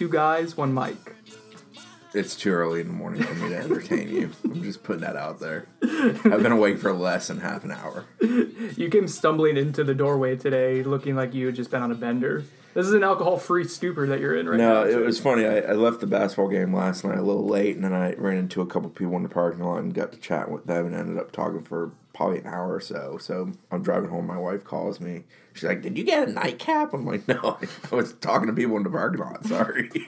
two guys, one mic. It's too early in the morning for me to entertain you. I'm just putting that out there. I've been awake for less than half an hour. You came stumbling into the doorway today looking like you had just been on a bender. This is an alcohol free stupor that you're in right now. No, it was funny. I, I left the basketball game last night a little late, and then I ran into a couple people in the parking lot and got to chat with them, and ended up talking for probably an hour or so. So I'm driving home. My wife calls me. She's like, "Did you get a nightcap?" I'm like, "No, I was talking to people in the parking lot. Sorry."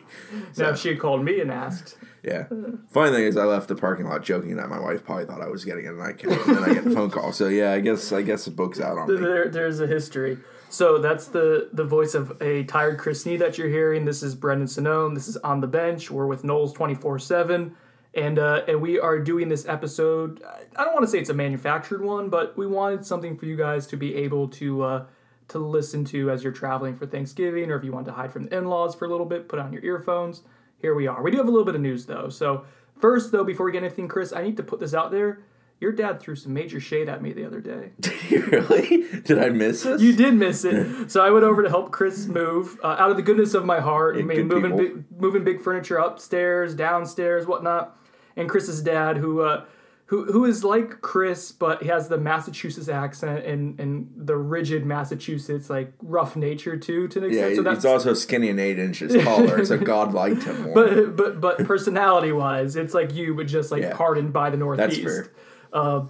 Now, if she had called me and asked, Yeah. Funny thing is, I left the parking lot joking that my wife probably thought I was getting a nightcap, and then I get a phone call. So yeah, I guess I guess the book's out on me. there, there's a history. So that's the the voice of a tired Chris Nee that you're hearing. This is Brendan Sonnone. This is on the bench. We're with Noles twenty four seven, and uh, and we are doing this episode. I don't want to say it's a manufactured one, but we wanted something for you guys to be able to uh, to listen to as you're traveling for Thanksgiving, or if you want to hide from the in laws for a little bit, put on your earphones. Here we are. We do have a little bit of news though. So first, though, before we get anything, Chris, I need to put this out there. Your dad threw some major shade at me the other day. really? Did I miss this? You did miss it. So I went over to help Chris move uh, out of the goodness of my heart. I mean, moving big, moving big furniture upstairs, downstairs, whatnot. And Chris's dad, who uh, who who is like Chris, but he has the Massachusetts accent and and the rigid Massachusetts like rough nature too to an Yeah, extent. so he's also skinny and eight inches taller, so God liked him more. but but but personality wise, it's like you, but just like Yeah. hardened by the Northeast. fair. Uh,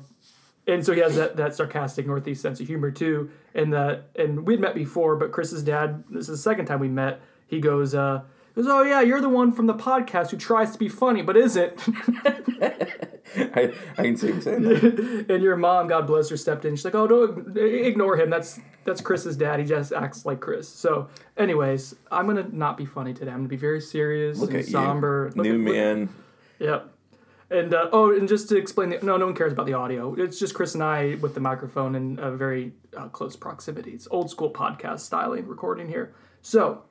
and so he has that, that sarcastic Northeast sense of humor too. And that and we'd met before, but Chris's dad, this is the second time we met. He goes, uh, he goes, oh yeah, you're the one from the podcast who tries to be funny but isn't. I, I can see him saying that. and your mom, God bless her, stepped in. She's like, oh, don't ignore him. That's that's Chris's dad. He just acts like Chris. So, anyways, I'm gonna not be funny today. I'm gonna be very serious Look and somber. Look new at- look- man. Yep. And uh, oh, and just to explain, the, no, no one cares about the audio. It's just Chris and I with the microphone in a very uh, close proximity. It's old school podcast styling recording here. So,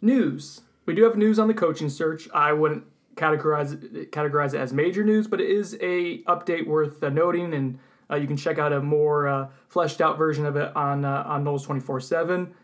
news. We do have news on the coaching search. I wouldn't categorize it, categorize it as major news, but it is a update worth uh, noting, and uh, you can check out a more uh, fleshed out version of it on uh, on Noles twenty four seven.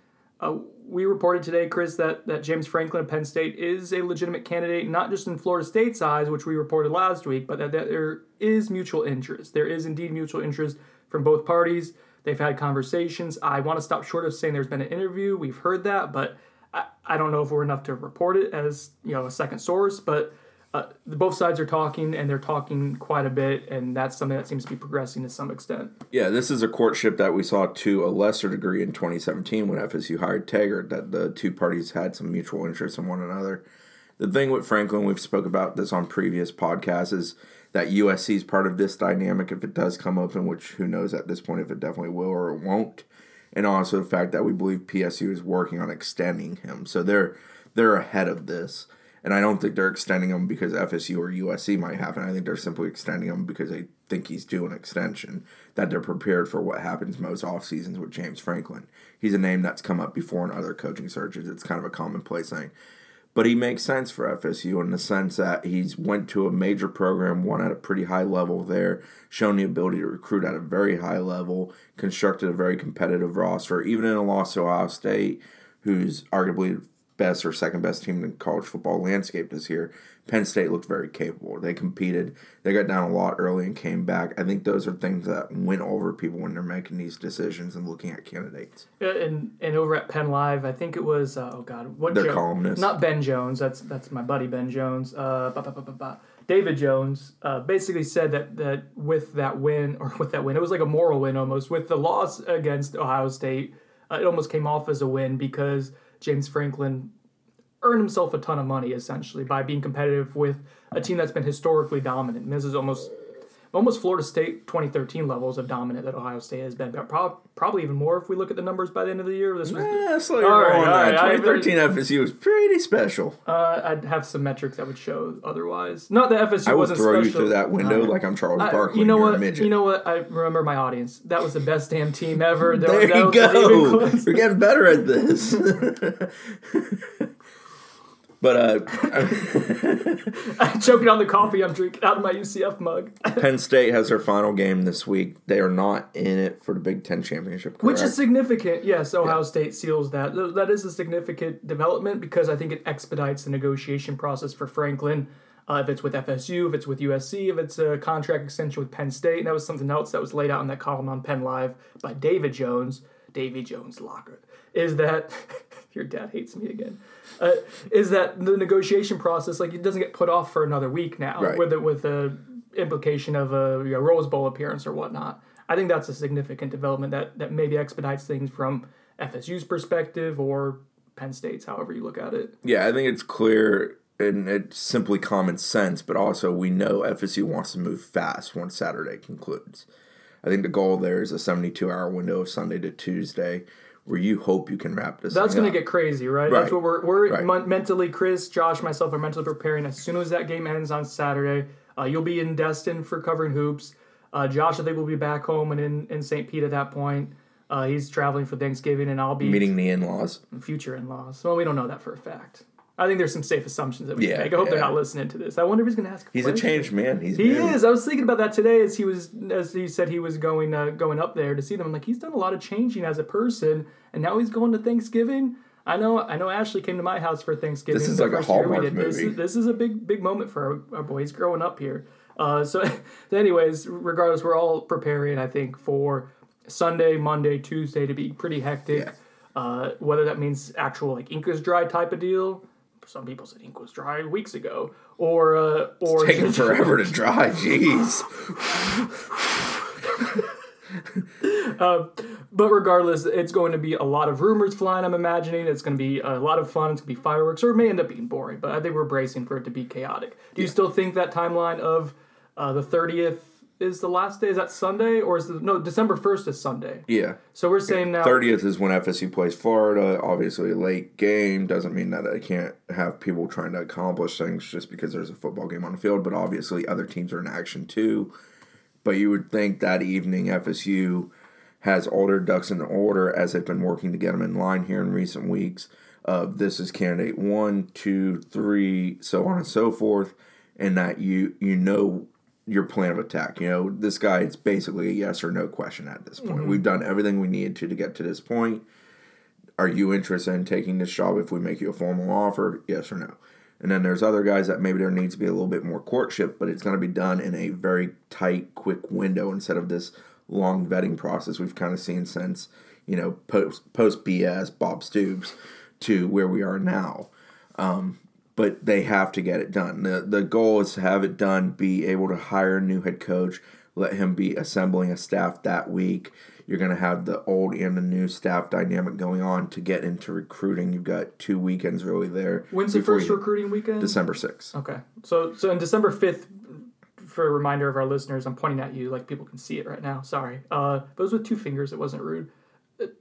We reported today, Chris, that, that James Franklin of Penn State is a legitimate candidate, not just in Florida State's eyes, which we reported last week, but that, that there is mutual interest. There is indeed mutual interest from both parties. They've had conversations. I want to stop short of saying there's been an interview. We've heard that, but I, I don't know if we're enough to report it as you know a second source. But uh, both sides are talking, and they're talking quite a bit, and that's something that seems to be progressing to some extent. Yeah, this is a courtship that we saw to a lesser degree in 2017 when FSU hired Taggart, that the two parties had some mutual interest in one another. The thing with Franklin, we've spoke about this on previous podcasts, is that USC is part of this dynamic if it does come open, which who knows at this point if it definitely will or it won't. And also the fact that we believe PSU is working on extending him. So they're they're ahead of this. And I don't think they're extending him because FSU or USC might happen. I think they're simply extending him because they think he's due an extension, that they're prepared for what happens most off seasons with James Franklin. He's a name that's come up before in other coaching searches. It's kind of a commonplace thing. But he makes sense for FSU in the sense that he's went to a major program, won at a pretty high level there, shown the ability to recruit at a very high level, constructed a very competitive roster, even in a loss to Ohio State, who's arguably best or second best team in the college football landscape this year. Penn State looked very capable. They competed. They got down a lot early and came back. I think those are things that win over people when they're making these decisions and looking at candidates. And and over at Penn Live, I think it was uh, oh god, what Their Jo- columnist. Not Ben Jones. That's that's my buddy Ben Jones. Uh, ba, ba, ba, ba, ba. David Jones uh, basically said that that with that win or with that win, it was like a moral win almost. With the loss against Ohio State, uh, it almost came off as a win because James Franklin earned himself a ton of money essentially by being competitive with a team that's been historically dominant. And this is almost almost Florida State 2013 levels of dominant that Ohio State has been. But probably even more if we look at the numbers by the end of the year. This was Yeah, so All right, on all that. I- 2013 FSU was pretty special. uh, I'd have some metrics that would show otherwise. Not that FSU I would wasn't throw you through that window Uh, like I'm Charles I- Barkley. you know what? You know what? I remember my audience. That was the best damn team ever. there that you go. We're getting better at this. But uh, I'm choking on the coffee I'm drinking out of my UCF mug. Penn State has their final game this week. They are not in it for the Big Ten championship. Which is significant. Yes, Ohio State seals that. That is a significant development because I think it expedites the negotiation process for Franklin. Uh, if it's with FSU, if it's with USC, if it's a contract extension with Penn State, and that was something else that was laid out in that column on Penn Live by David Jones, Davy Jones Locker, is that your dad hates me again. Uh, is that the negotiation process like it doesn't get put off for another week now Right. with it with the implication of a you know, Rose Bowl appearance or whatnot. I think that's a significant development that that maybe expedites things from FSU's perspective or Penn State's, however you look at it. Yeah, I think it's clear and it's simply common sense, but also we know FSU wants to move fast once Saturday concludes. I think the goal there is a 72 hour window of Sunday to Tuesday where you hope you can wrap this That's going to get crazy, right? That's what we're we're Right. mon- mentally, Chris, Josh, myself are mentally preparing. As soon as that game ends on Saturday, uh, you'll be in Destin for covering hoops. Uh, Josh, I think, will be back home and in, in St. Pete at that point. Uh, he's traveling for Thanksgiving, and I'll be meeting the in laws. future in-laws. Well, we don't know that for a fact. I think there's some safe assumptions that we Yeah, can make. I hope they're not listening to this. I wonder if he's going to ask. He's a changed man. He's He is. I was thinking about that today as he was as he said he was going uh, going up there to see them. I'm like, he's done a lot of changing as a person, and now he's going to Thanksgiving. I know. I know. Ashley came to my house for Thanksgiving. This is like a first year we Hallmark did. This movie. is, this is a big big moment for our, our boys growing up here. Uh, so, anyways, regardless, we're all preparing. I think for Sunday, Monday, Tuesday to be pretty hectic. Yeah. Uh, whether that means actual like ink is dry type of deal. Some people said ink was dry weeks ago, or uh, or it's Taking forever to dry. Jeez. But regardless, it's going to be a lot of rumors flying. I'm imagining it's going to be a lot of fun. It's going to be fireworks, or it may end up being boring. But I think we're bracing for it to be chaotic. Do you still think that timeline of uh, the 30th is the last day? Is that Sunday, or is the no December 1st is Sunday? Yeah. So we're saying now. 30th is when FSU plays Florida. Obviously, a late game doesn't mean that I can't have people trying to accomplish things just because there's a football game on the field. But obviously, other teams are in action too. But you would think that evening FSU has their ducks in order as they've been working to get them in line here in recent weeks. Of this is candidate one, two, three, so on and so forth, and that you you know your plan of attack. You know this guy. It's basically a yes or no question at this point. We've done everything we needed to to get to this point. Are you interested in taking this job if we make you a formal offer? Yes or no. And then there's other guys that maybe there needs to be a little bit more courtship, but it's going to be done in a very tight, quick window instead of this long vetting process we've kind of seen since you know post post BS Bob Stoops to where we are now. Um, but they have to get it done. the The goal is to have it done, be able to hire a new head coach, let him be assembling a staff that week. You're going to have the old and the new staff dynamic going on to get into recruiting. You've got two weekends really there. When's the first recruiting weekend? December 6th. Okay. So so in December 5th, for a reminder of our listeners, I'm pointing at you like people can see it right now. Sorry. Uh, but it was with two fingers. It wasn't rude.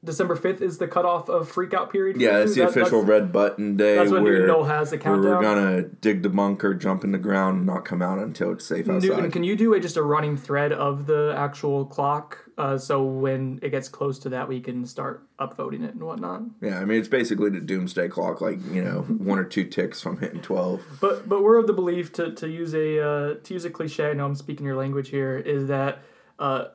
December 5th is the cutoff of freak out period. Yeah, it's the That- official red button day that's when where, Newton has the countdown. we're gonna dig the bunker, jump in the ground, and not come out until it's safe outside. Newton, can you do a, just a running thread of the actual clock? Uh, so when it gets close to that, we can start upvoting it and whatnot. yeah, I mean it's basically the doomsday clock, like you know, one or two ticks from hitting twelve. But but we're of the belief to, to use a uh, to use a cliche. I know I'm speaking your language here. Is that uh,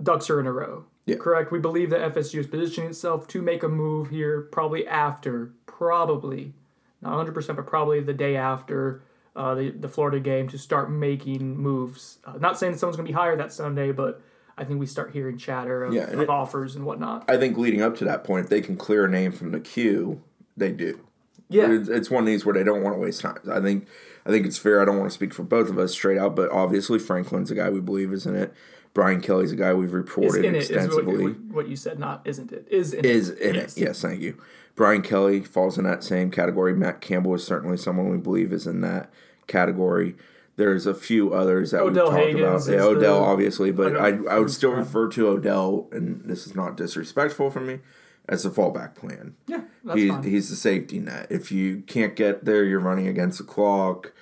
ducks are in a row? Yeah. Correct. We believe that FSU is positioning itself to make a move here, probably after, probably not 100, percent but probably the day after uh, the the Florida game to start making moves. Uh, not saying that someone's going to be hired that Sunday, but I think we start hearing chatter of, Yeah, of it- offers and whatnot. I think leading up to that point, if they can clear a name from the queue, they do. Yeah. It's, it's one of these where they don't want to waste time. I think I think it's fair. I don't want to speak for both of us straight out, but obviously Franklin's a guy we believe is in it. Brian Kelly's a guy we've reported in it is what, extensively. what, what you said. Not isn't it? Is in is it. in Yes. it. Yes, thank you. Brian Kelly falls in that same category. Matt Campbell is certainly someone we believe is in that category. There's a few others that Odell we've talked Haggins about. Yeah, Odell, obviously, but I, I would still refer to Odell, and this is not disrespectful for me, as a fallback plan. Yeah, that's He's, fine. he's the safety net. If you can't get there, you're running against the clock.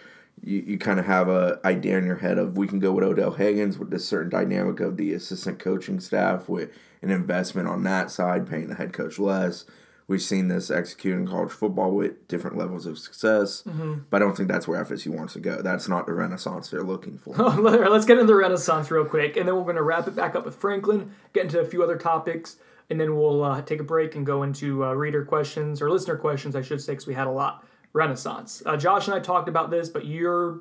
You, you kind of have a idea in your head of we can go with Odell Haggins with this certain dynamic of the assistant coaching staff with an investment on that side, paying the head coach less. We've seen this executed in college football with different levels of success, Mm-hmm. but I don't think that's where FSU wants to go. That's not the renaissance they're looking for. Let's get into the Renaissance real quick, and then we're going to wrap it back up with Franklin, get into a few other topics, and then we'll uh, take a break and go into uh, reader questions or listener questions, I should say, because we had a lot. Renaissance. Uh, Josh and I talked about this, but you're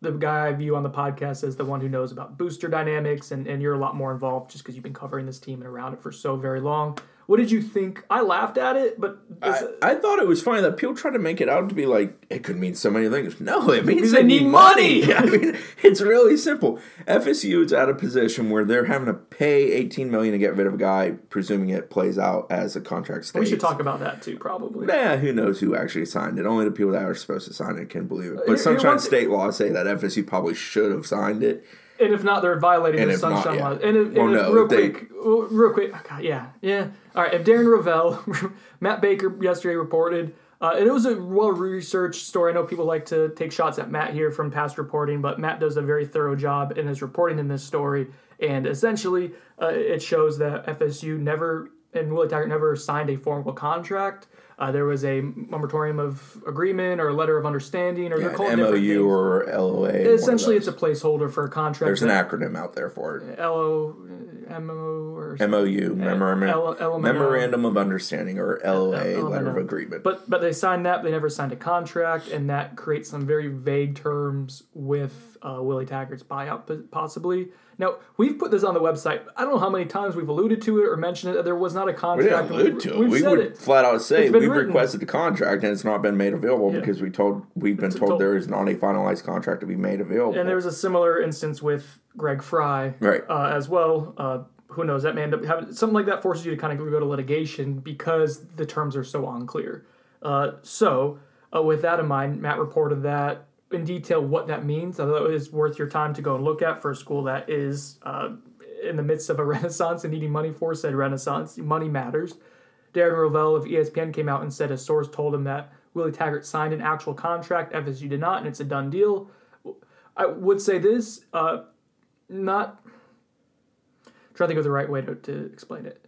the guy I view on the podcast as the one who knows about booster dynamics, and, and you're a lot more involved just because you've been covering this team and around it for so very long. What did you think? I laughed at it, but I, I thought it was funny that people try to make it out to be like it could mean so many things. No, it means they, they need money. money. I mean, it's really simple. FSU is at a position where they're having to pay eighteen million to get rid of a guy, presuming it plays out as a contract states. we should talk about that too, probably. Yeah, who knows who actually signed it? Only the people that are supposed to sign it can believe it. But Sunshine State laws say that FSU probably should have signed it. And if not, they're violating And the sunshine yeah. laws. And if, Well, and if, no, real they- quick, real quick, oh, God, yeah, yeah. All right, if Darren Rovell, Matt Baker yesterday reported, uh, and it was a well researched story. I know people like to take shots at Matt here from past reporting, but Matt does a very thorough job in his reporting in this story. And essentially, uh, it shows that FSU never and Willie Taggart never signed a formal contract. Uh, there was a moratorium of agreement or a letter of understanding, or they're An called MOU or LOA. Essentially, it's a placeholder for a contract. there's an acronym out there for it. L O M O or MOU, memorandum, memorandum of understanding, or LOA, letter of agreement. But but they signed that. They never signed a contract, and that creates some very vague terms with uh, Willie Taggart's buyout, possibly. Now we've put this on the website. I don't know how many times we've alluded to it or mentioned it. There was not a we contract. didn't allude to it. We've We said would it. flat out say we've written. requested the contract and it's not been made available Yeah. because we told we've been told told- there is not a finalized contract to be made available. And there was a similar instance with Greg Frey, Right. uh, as well. Uh, who knows? That may end up having something like that forces you to kind of go to litigation because the terms are so unclear. Uh, so, uh, with that in mind, Matt reported that in detail what that means. I thought it was worth your time to go and look at for a school that is uh, in the midst of a renaissance and needing money for said renaissance. Money matters. Darren Rovell of ESPN came out and said a source told him that Willie Taggart signed an actual contract. FSU did not, and it's a done deal. I would say this, uh, not trying to think of the right way to, to explain it.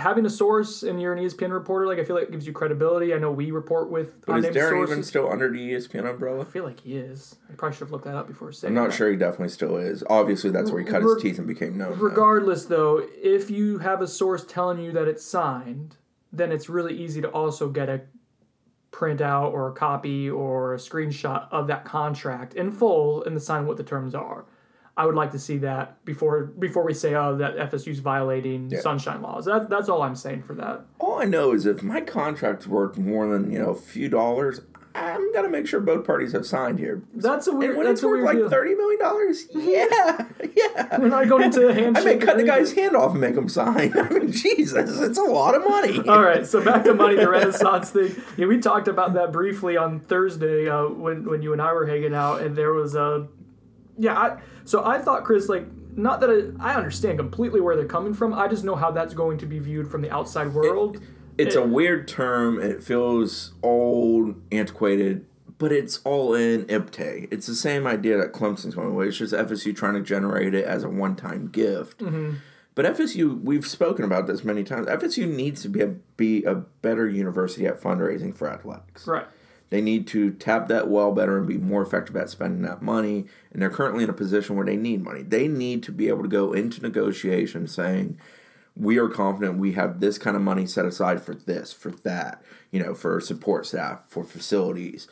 Having a source and you're an ESPN reporter, like I feel like it gives you credibility. I know we report with but is Darren sources. even still under the ESPN umbrella? I feel like he is. I probably should have looked that up before saying. I'm not that. sure he definitely still is. Obviously, that's where he cut his teeth and became known. Regardless, though, if you have a source telling you that it's signed, then it's really easy to also get a printout or a copy or a screenshot of that contract in full and to sign what the terms are. I would like to see that before before we say, oh, that FSU's violating Yeah. sunshine laws. That, that's all I'm saying for that. All I know is if my contract's worth more than you know a few dollars, I'm gonna make sure both parties have signed here. That's a weird. And when that's it's worth like deal. thirty million dollars, yeah, yeah. We're not going into a I handshake. may cut the guy's hand off and make him sign. I mean, Jesus, it's a lot of money. All right, so back to money, the Renaissance thing. Yeah, we talked about that briefly on Thursday uh, when when you and I were hanging out, and there was a yeah. I, so I thought Chris like not that I, I understand completely where they're coming from. I just know how that's going to be viewed from the outside world. It's a weird term. It feels old, antiquated, but it's all in IPTAY. It's the same idea that Clemson's going with. It's just FSU trying to generate it as a one-time gift. Mm-hmm. But FSU, we've spoken about this many times. FSU needs to be a, be a better university at fundraising for athletics. right. They need to tap that well better and be more effective at spending that money. And they're currently in a position where they need money. They need to be able to go into negotiations saying, we are confident we have this kind of money set aside for this, for that, you know, for support staff, for facilities,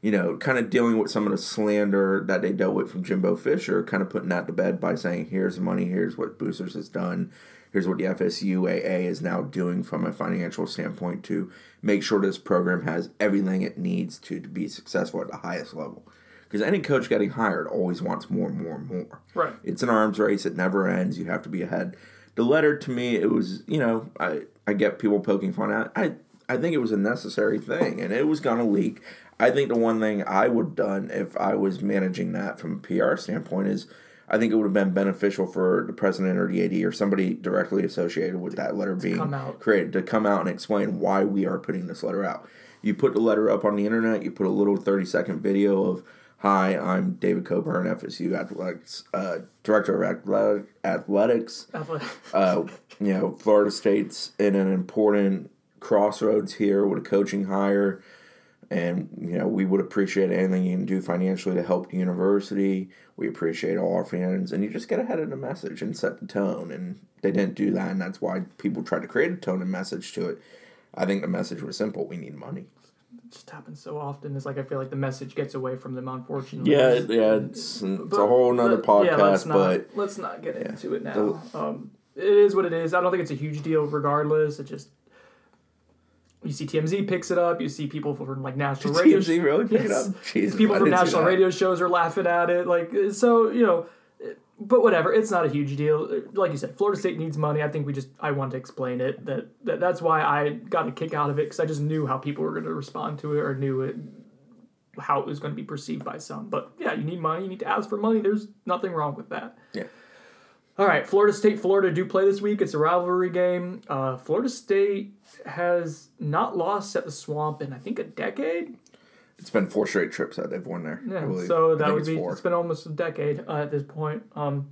you know, kind of dealing with some of the slander that they dealt with from Jimbo Fisher, kind of putting that to bed by saying, here's the money, here's what Boosters has done, here's what the FSUAA is now doing from a financial standpoint to make sure this program has everything it needs to, to be successful at the highest level. Because any coach getting hired always wants more and more and more. Right. It's an arms race. It never ends. You have to be ahead. The letter to me, it was, you know, I, I get people poking fun at. I I think it was a necessary thing, and it was gonna leak. I think the one thing I would have done if I was managing that from a PR standpoint is, I think it would have been beneficial for the president or the AD or somebody directly associated with that letter being created to come out and explain why we are putting this letter out. You put the letter up on the internet. You put a little thirty second video of Hi, I'm David Coburn, FSU athletics uh, director of athletic, athletics. Uh, you know, Florida State's in an important crossroads here with a coaching hire, and you know we would appreciate anything you can do financially to help the university. We appreciate all our fans, and you just get ahead of the message and set the tone. And they didn't do that, and that's why people tried to create a tone and message to it. I think the message was simple: we need money. It just happens so often. It's like I feel like the message gets away from them, unfortunately. Yeah, yeah, it's, it's a whole nother But, podcast, yeah, let's not, but let's not get into it now. Um, it is what it is. I don't think it's a huge deal, regardless. It just you see TMZ picks it up. You see people from like national radio. TMZ really pick it up. Jesus, people from national radio shows are laughing at it. Like so, you know. But whatever, it's not a huge deal. Like you said, Florida State needs money. I think we just I want to explain it that, that that's why I got a kick out of it because I just knew how people were going to respond to it or knew it how it was going to be perceived by some. But yeah, you need money. You need to ask for money. There's nothing wrong with that. Yeah. All right, Florida State, Florida do play this week. It's a rivalry game. Uh, Florida State has not lost at the Swamp in I think a decade. It's been four straight trips that they've won there. Yeah, so that would it's be. four. It's been almost a decade uh, at this point. Um,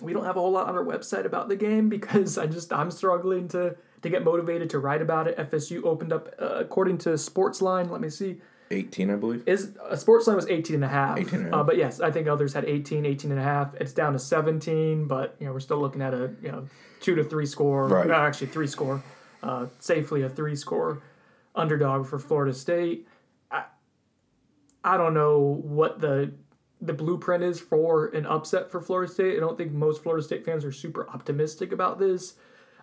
we don't have a whole lot on our website about the game because I just I'm struggling to to get motivated to write about it. FSU opened up uh, according to Sportsline. Let me see. 18, I believe. Is uh, Sportsline was 18 and a half. 18 and a Uh, but yes, I think others had 18, 18 and a half. It's down to 17, but you know, we're still looking at a, you know, 2 to 3 score, Right. uh, actually 3 score. Uh, safely a 3 score underdog for Florida State. I, I don't know what the the blueprint is for an upset for Florida State. I don't think most Florida State fans are super optimistic about this.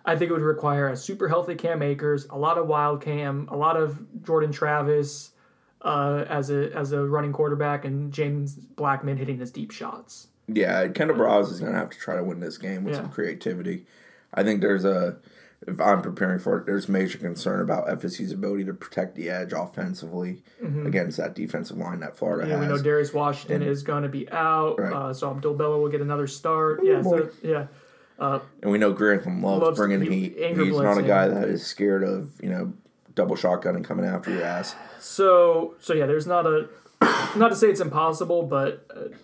I think it would require a super healthy Cam Akers, a lot of wild Cam, a lot of Jordan Travis uh, as a as a running quarterback, and James Blackman hitting his deep shots. Yeah, Kendal Briles is going to have to try to win this game with Yeah. some creativity. I think there's a, if I'm preparing for it, there's major concern about FSU's ability to protect the edge offensively against that defensive line that Florida Mm-hmm. Yeah, we know. Darius Washington is going to be out, Right. uh, so Abdul Bello will get another start. yeah, so, yeah. And we know Grantham loves, Loves- bringing he- heat. He's not a guy that is scared of, you know, double shotgun and coming after your ass. So so yeah, there's not a not to say it's impossible, but uh,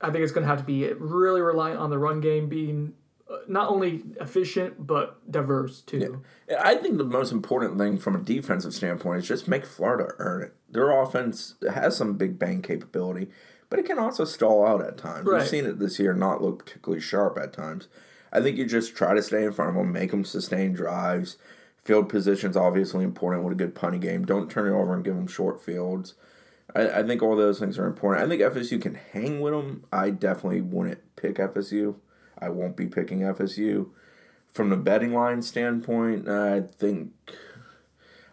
I think it's going to have to be really reliant on the run game being uh, not only efficient but diverse too. I think the most important thing from a defensive standpoint is just make Florida earn it. Their offense has some big bang capability, but it can also stall out at times. Right. We've seen it this year not look particularly sharp at times. I think you just try to stay in front of them, make them sustain drives. Field position's obviously important with a good punting game. Don't turn it over and give them short fields. I, I think all those things are important. I think FSU can hang with them. I definitely wouldn't pick FSU. I won't be picking FSU. From the betting line standpoint, I think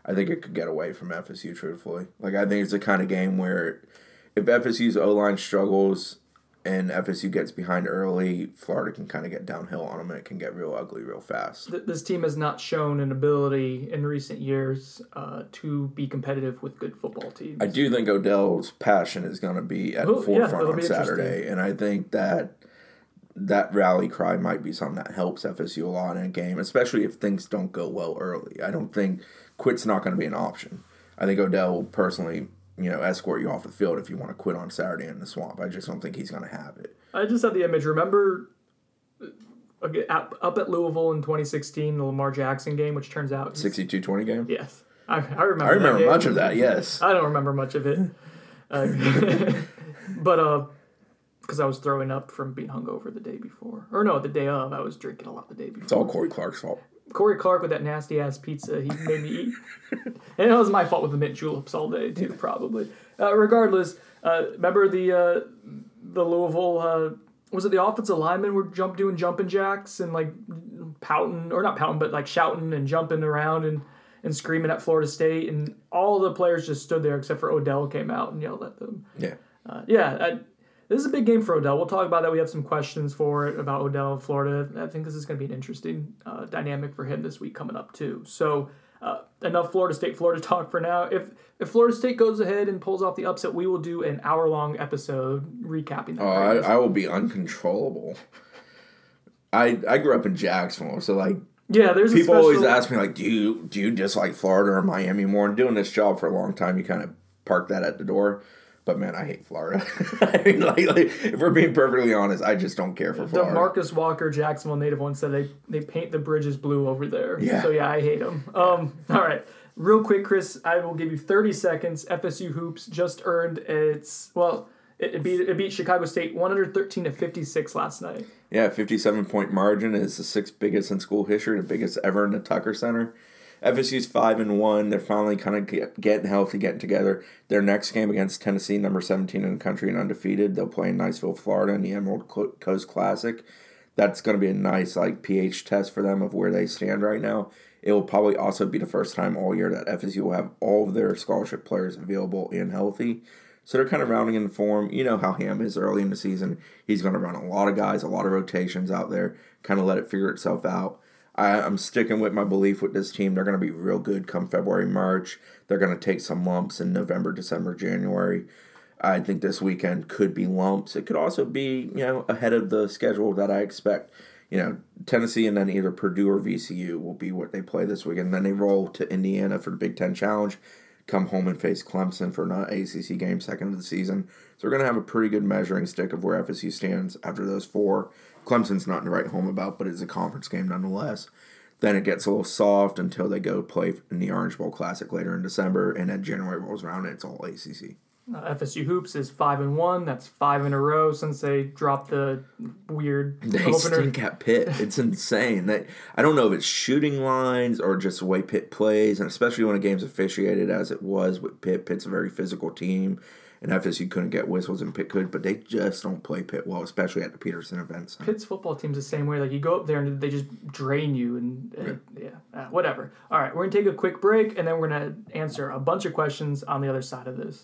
I think it could get away from FSU. Truthfully, like I think it's the kind of game where if FSU's O line struggles and FSU gets behind early, Florida can kind of get downhill on them and it can get real ugly real fast. This team has not shown an ability in recent years uh, to be competitive with good football teams. I do think Odell's passion is going to be at the Oh, yeah, forefront on Saturday, and I think that that rally cry might be something that helps FSU a lot in a game, especially if things don't go well early. I don't think quit's not going to be an option. I think Odell personally, you know, escort you off the field if you want to quit on Saturday in the swamp. I just don't think he's going to have it. I just had the image. Remember uh, up at Louisville in 2016, the Lamar Jackson game, which turns out 62-20 game. yes, I, I remember. I remember much of that. Yes. I don't remember much of it, uh, but uh, because I was throwing up from being hungover the day before, or no, the day of. I was drinking a lot the day before. It's all Corey Clark's fault. Corey Clark with that nasty ass pizza he made me eat. and it was my fault with the mint juleps all day too, probably. Uh, regardless, uh, remember the uh, the Louisville uh, was it the offensive linemen were jump doing jumping jacks and like pouting or not pouting but like shouting and jumping around and and screaming at Florida State and all the players just stood there except for Odell came out and yelled at them. Yeah. Uh, yeah, I, this is a big game for Odell. We'll talk about that. We have some questions for it about Odell Florida. I think this is going to be an interesting uh, dynamic for him this week coming up too. So uh, enough Florida State Florida talk for now. If if Florida State goes ahead and pulls off the upset, we will do an hour long episode recapping that. Oh, I, I will be uncontrollable. I I grew up in Jacksonville, so like yeah, there's a people special, always ask me like, do you do you dislike Florida or Miami more? And doing this job for a long time, you kind of park that at the door. But man, I hate Florida. I mean, like, like, if we're being perfectly honest, I just don't care for Florida. The Marcus Walker, Jacksonville native one said they they paint the bridges blue over there. Yeah. So yeah, I hate them. Um, all right, real quick, Chris, I will give you 30 seconds. FSU hoops just earned its well, it, beat it beat Chicago State 113 to 56 last night. Yeah, 57 point margin is the sixth biggest in school history, the biggest ever in the Tucker Center. FSU's 5 and 1. They're finally kind of get, getting healthy, getting together. Their next game against Tennessee, number 17 in the country and undefeated, they'll play in Niceville, Florida in the Emerald Coast Classic. That's going to be a nice like pH test for them of where they stand right now. It will probably also be the first time all year that FSU will have all of their scholarship players available and healthy. So they're kind of rounding in form. You know how Ham is early in the season. He's going to run a lot of guys, a lot of rotations out there, kind of let it figure itself out. I, I'm sticking with my belief with this team. They're going to be real good come February, March. They're going to take some lumps in November, December, January. I think this weekend could be lumps. It could also be, you know, ahead of the schedule that I expect. You know, Tennessee and then either Purdue or VCU will be what they play this weekend. Then they roll to Indiana for the Big Ten Challenge, come home and face Clemson for an ACC game, second of the season. So we're going to have a pretty good measuring stick of where FSU stands after those four. Clemson's not to write home about, but it's a conference game nonetheless. Then it gets a little soft until they go play in the Orange Bowl Classic later in December, and then January rolls around and it's all ACC. Uh, FSU hoops is five and one. That's five in a row since they dropped the weird They opener. stink at Pitt. It's insane. They, I don't know if it's shooting lines or just the way Pitt plays, and especially when a game's officiated as it was with Pitt. Pitt's a very physical team, and FSU couldn't get whistles and Pitt could, but they just don't play Pitt well, especially at the Petersen events. Pitt's football team's the same way. Like you go up there and they just drain you, and, and yeah, uh, whatever. All right, we're gonna take a quick break, and then we're gonna answer a bunch of questions on the other side of this.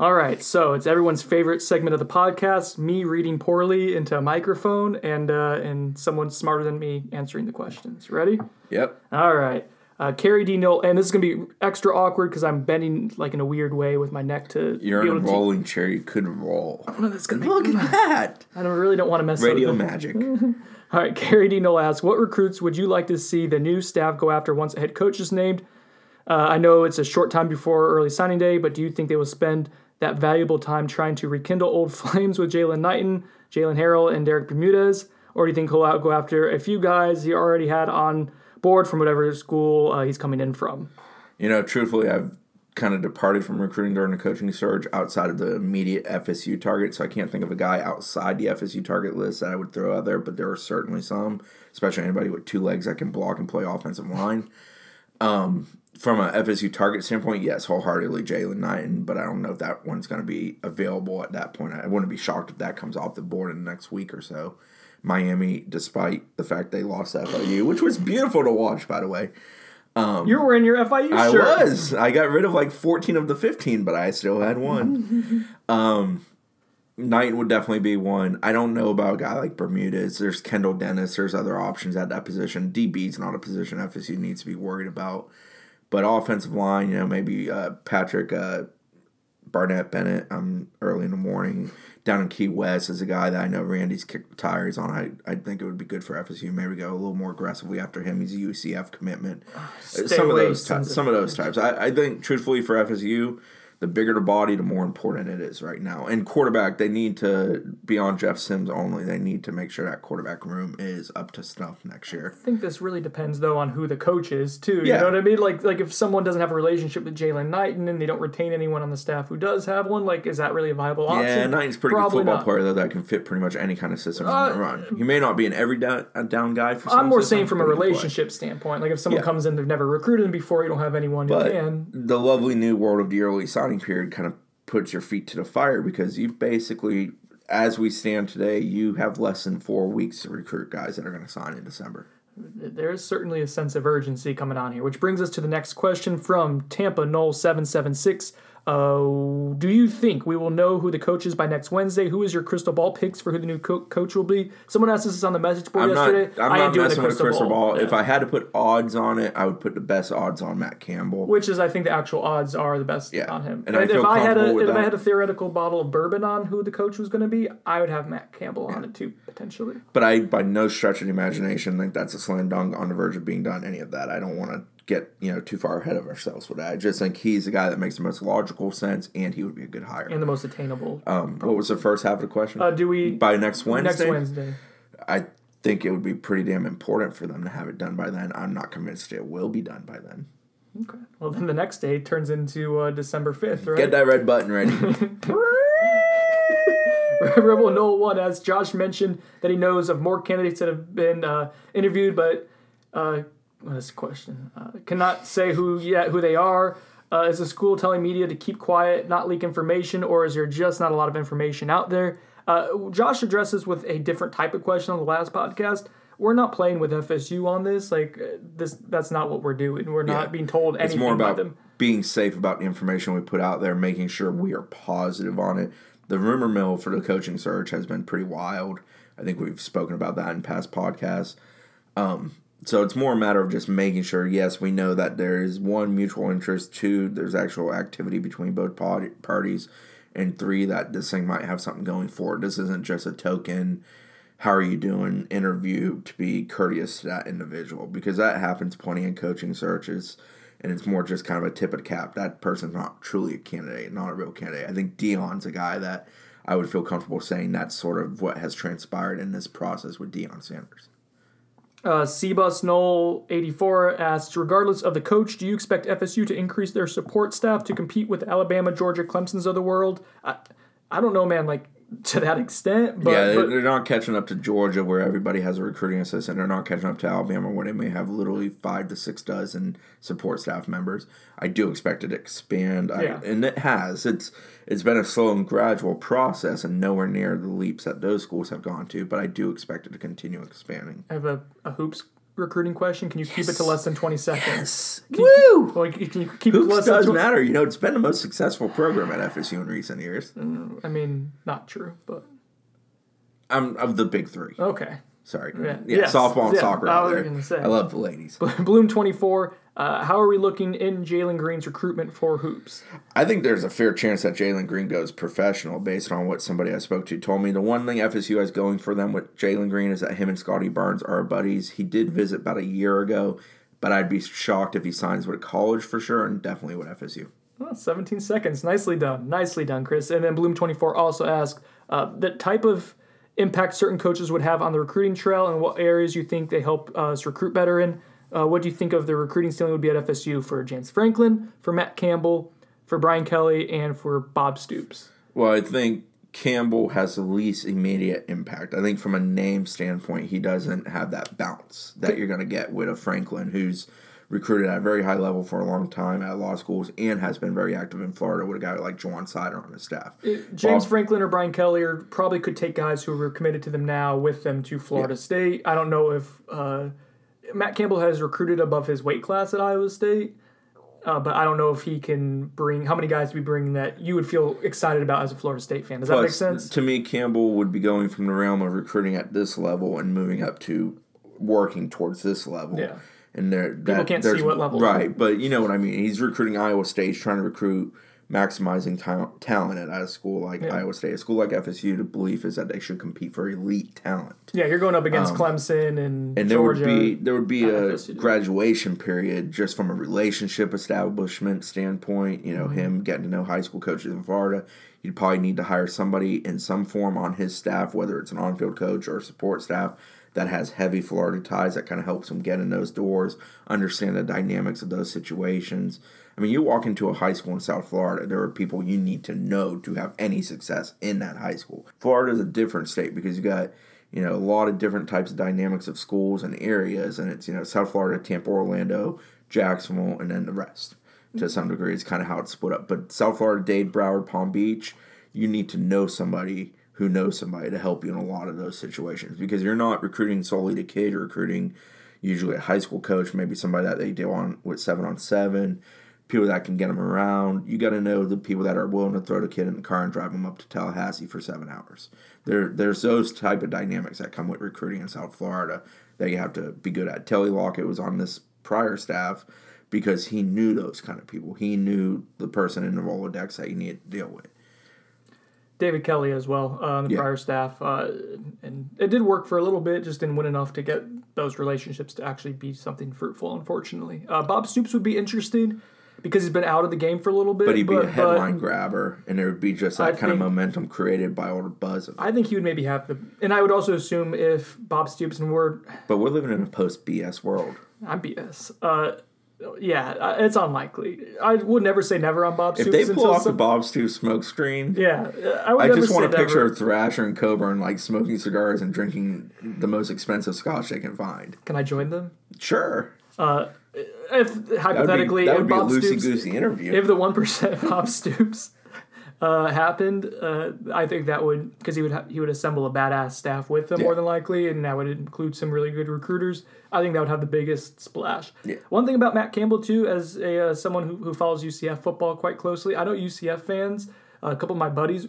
All right, so it's everyone's favorite segment of the podcast: me reading poorly into a microphone, and uh, and someone smarter than me answering the questions. Ready? Yep. All right. Uh, Carrie D. Noel, and this is gonna be extra awkward because I'm bending like in a weird way with my neck to. You're a rolling chair. You could roll. No, that's gonna Look at that. I don't really don't want to mess Radio up. the- magic. All right, Carrie D. Noel asks, "What recruits would you like to see the new staff go after once a head coach is named? Uh, I know it's a short time before early signing day, but do you think they will spend that valuable time trying to rekindle old flames with Jalen Knighton, Jalen Harrell, and Derek Bermudez, or do you think he'll out- go after a few guys he already had on board from whatever school uh, he's coming in from?" You know, truthfully, I've kind of departed from recruiting during the coaching surge outside of the immediate FSU target, so I can't think of a guy outside the FSU target list that I would throw out there, but there are certainly some, especially anybody with two legs that can block and play offensive line. Um, from a FSU target standpoint, yes, wholeheartedly Jalen Knighton, but I don't know if that one's going to be available at that point. I wouldn't be shocked if that comes off the board in the next week or so. Miami, despite the fact they lost FIU, which was beautiful to watch, by the way. you were in your FIU I shirt. was. I got rid of like 14 of the 15, but I still had one. um, Knight would definitely be one. I don't know about a guy like Bermudez. There's Kendall Dennis. There's other options at that position. DB's not a position FSU needs to be worried about. But offensive line, you know, maybe uh, Patrick uh, Barnett Bennett um, early in the morning down in Key West is a guy that I know Randy's kicked tires on. I, I think it would be good for FSU. Maybe go a little more aggressively after him. He's a UCF commitment. Stay some of those types. Some of those types. I, I think truthfully for FSU, the bigger the body, the more important it is right now. And quarterback, they need to be on Jeff Sims only. They need to make sure that quarterback room is up to snuff next year. I think this really depends though on who the coach is too. Yeah. You know what I mean? Like like if someone doesn't have a relationship with Jalen Knighton and they don't retain anyone on the staff who does have one, like is that really a viable option? Yeah, Knighton's a pretty Probably good football not. player though that can fit pretty much any kind of system Uh, run. He may not be an every down, down guy for some I'm more saying from a relationship standpoint. Like if someone Yeah. comes in, they've never recruited him before, you don't have anyone who But can. the lovely new world of the early signing period kind of puts your feet to the fire because you basically, as we stand today, you have less than four weeks to recruit guys that are going to sign in December. There is certainly a sense of urgency coming on here, which brings us to the next question from Tampa Nole seven seven six. Uh, do you think we will know who the coach is by next Wednesday? Who is your crystal ball picks for who the new co- coach will be? Someone asked us this on the message board I'm not. yesterday. I'm I not doing messing with crystal ball. If Yeah. I had to put odds on it, I would put the best odds on Matt Campbell. which is, I think, the actual odds are the best Yeah. on him. And I feel if I had a if I had a theoretical bottle of bourbon on who the coach was going to be, I would have Matt Campbell on it too potentially. But I, by no stretch of the imagination, think that's a slam dunk on the verge of being done. Any of that, I don't want to get you know too far ahead of ourselves with that. I just think he's the guy that makes the most logical sense, and he would be a good hire. And the most attainable. Um, what was the first half of the question? Uh, do we by next Wednesday? next Wednesday? I think it would be pretty damn important for them to have it done by then. I'm not convinced it will be done by then. Okay. Well, then the next day turns into uh, December fifth, right? Get that red button ready. Rebel Noel One, as Josh mentioned, that he knows of more candidates that have been uh, interviewed, but uh, what is the question? Uh, cannot say who yet who they are. Uh, is the school telling media to keep quiet, not leak information, or is there just not a lot of information out there? Uh, Josh addresses with a different type of question on the last podcast. We're not playing with FSU on this. Like uh, this, that's not what we're doing. We're not Yeah. being told anything it's more about them. being safe about the information we put out there, making sure we are positive on it. The rumor mill for the coaching search has been pretty wild. I think we've spoken about that in past podcasts. Um, so it's more a matter of just making sure, yes, we know that there is one mutual interest, two, there's actual activity between both parties, and three, that this thing might have something going for it. This isn't just a token, how are you doing interview to be courteous to that individual because that happens plenty in coaching searches and it's more just kind of a tip of the cap. That person's not truly a candidate, not a real candidate. I think Dion's a guy that I would feel comfortable saying that's sort of what has transpired in this process with Dion Sanders. Uh, Cbus Nole 84 asks, regardless of the coach, do you expect FSU to increase their support staff to compete with Alabama, Georgia, Clemson's of the world? I, I don't know, man. Like to that extent, but, yeah, they- but they're not catching up to Georgia where everybody has a recruiting assistant. They're not catching up to Alabama where they may have literally five to six dozen support staff members. I do expect it to expand, I- Yeah. and it has. It's it's been a slow and gradual process, and nowhere near the leaps that those schools have gone to. But I do expect it to continue expanding. I have a, a hoops recruiting question. Can you keep it to less than 20 seconds? Can Woo! You, well, can you keep it Hoops does 20 matter. You know, it's been the most successful program at FSU in recent years. Mm, I mean, not true, but I'm of the big three. okay. Sorry, Yeah. yeah, Yes. softball and Yeah, soccer I out was there. gonna say. I love the ladies. Bloom 24, uh, how are we looking in Jalen Green's recruitment for hoops? I think there's a fair chance that Jalen Green goes professional based on what somebody I spoke to told me. The one thing FSU has going for them with Jalen Green is that him and Scottie Barnes are buddies. He did visit about a year ago, but I'd be shocked if he signs with a college for sure and definitely with FSU. Well, 17 seconds. Nicely done. Nicely done, Chris. And then Bloom24 also asked uh, the type of impact certain coaches would have on the recruiting trail and what areas you think they help us recruit better in. Uh, what do you think of the recruiting ceiling would be at FSU for James Franklin, for Matt Campbell, for Brian Kelly, and for Bob Stoops? Well, I think Campbell has the least immediate impact. I think from a name standpoint, he doesn't have that bounce that you're going to get with a Franklin who's recruited at a very high level for a long time at law schools and has been very active in Florida with a guy like Ja'Juan Seider on his staff. James Well, Franklin or Brian Kelly or probably could take guys who were committed to them now with them to Florida State. I don't know if uh, Matt Campbell has recruited above his weight class at Iowa State, uh, but I don't know if he can bring how many guys be bringing that you would feel excited about as a Florida State fan. Does that make sense? To me, Campbell would be going from the realm of recruiting at this level and moving up to working towards this level. Yeah. And there, that, can't see what level. Right, but you know what I mean. He's recruiting Iowa State. He's trying to recruit maximizing ta- talent at a school like Iowa State. A school like FSU, the belief is that they should compete for elite talent. Yeah, you're going up against Clemson and, Um, And there Georgia. would be there would be a FSU. graduation period just from a relationship establishment standpoint. You know, Mm-hmm. him getting to know high school coaches in Florida. You'd probably need to hire somebody in some form on his staff, whether it's an on-field coach or support staff that has heavy Florida ties that kind of helps them get in those doors, understand the dynamics of those situations. I mean, you walk into a high school in South Florida, there are people you need to know to have any success in that high school. Florida is a different state because you got you know, a lot of different types of dynamics of schools and areas, and it's you know South Florida, Tampa, Orlando, Jacksonville, and then the rest. To some degree, it's kind of how it's split up. But South Florida, Dade, Broward, Palm Beach, you need to know somebody who knows somebody to help you in a lot of those situations because you're not recruiting solely to kid. You're recruiting usually a high school coach, maybe somebody that they deal on with seven on seven, people that can get them around. You got to know the people that are willing to throw the kid in the car and drive them up to Tallahassee for seven hours. There, there's those type of dynamics that come with recruiting in South Florida that you have to be good at. Telly Lockette was on this prior staff because he knew those kind of people. He knew the person in the Rolodex that you needed to deal with. David Kelly as well, uh, the Yeah. prior staff, uh, and it did work for a little bit. Just didn't win enough to get those relationships to actually be something fruitful. Unfortunately, uh, Bob Stoops would be interesting because he's been out of the game for a little bit. But he'd be a but- headline grabber, and there would be just that I kind of momentum created by all the buzz of. I think he would maybe have the, and I would also assume if Bob Stoops and we're, But we're living in a post BS world. I'm BS. Uh, yeah, uh, it's unlikely. I would never say never on Bob If Stoops. they pull off the Bob Stoops smoke screen, yeah, I would I just want a picture never. of Thrasher and Coburn like smoking cigars and drinking the most expensive scotch they can find. Can I join them? Sure. If That would be, hypothetically, that if would be a Bob loosey goosey interview. if the one percent Bob Stoops uh, happened, uh, I think that would because he would ha- he would assemble a badass staff with him more than likely, and that would include some really good recruiters. I think that would have the biggest splash. Yeah. One thing about Matt Campbell too, as a uh, someone who, who follows UCF football quite closely, I know UCF fans. a couple of my buddies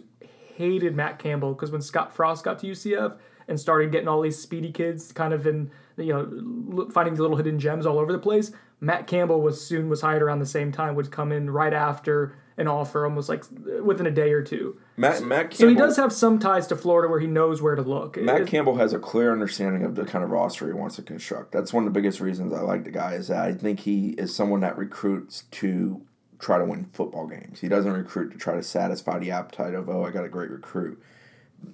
hated Matt Campbell because when Scott Frost got to UCF and started getting all these speedy kids, kind of in you know finding the little hidden gems all over the place. Matt Campbell was soon was hired around the same time, would come in right after an offer, almost like within a day or two. Matt, Matt Campbell, So he does have some ties to Florida where he knows where to look. Matt It- Campbell has a clear understanding of the kind of roster he wants to construct. That's one of the biggest reasons I like the guy is that I think he is someone that recruits to try to win football games. He doesn't recruit to try to satisfy the appetite of oh I got a great recruit.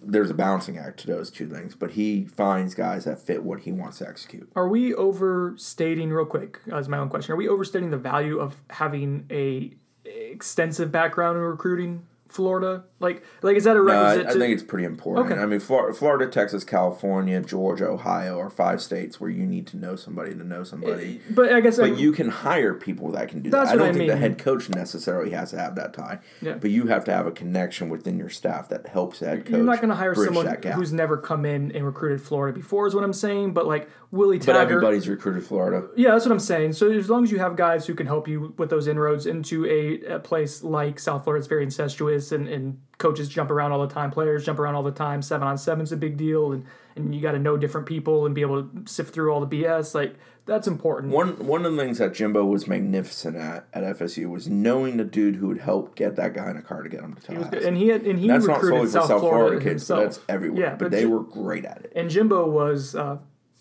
There's a balancing act to those two things, but he finds guys that fit what he wants to execute. Are we overstating real quick? As my own question, are we overstating the value of having a extensive background in recruiting Florida? Like, like is that a Uh, I, requisite? I think it's pretty important. Okay. I mean, Flor- Florida, Texas, California, Georgia, Ohio are five states where you need to know somebody to know somebody. but I guess I, But you can hire people that can do that. I don't I think the head coach necessarily has to have that tie. Yeah. But you have to have a connection within your staff that helps head coach. you're not going to hire someone who's never come in and recruited Florida before, is what I'm saying. But like Willie But everybody's recruited Florida. Yeah, that's what I'm saying. So as long as you have guys who can help you with those inroads into a, a place like South Florida, it's very incestuous and, and coaches jump around all the time, players jump around all the time. Seven on seven's a big deal, and and you got to know different people and be able to sift through all the BS. Like that's important. One one of the things that Jimbo was magnificent at at FSU was knowing the dude who would help get that guy in a car to get him to Tallahassee. and he had and he that's not recruited solely South, South Florida, Florida, kids, himself. that's everywhere. Yeah, but, but they Jim- were great at it. And Jimbo was uh,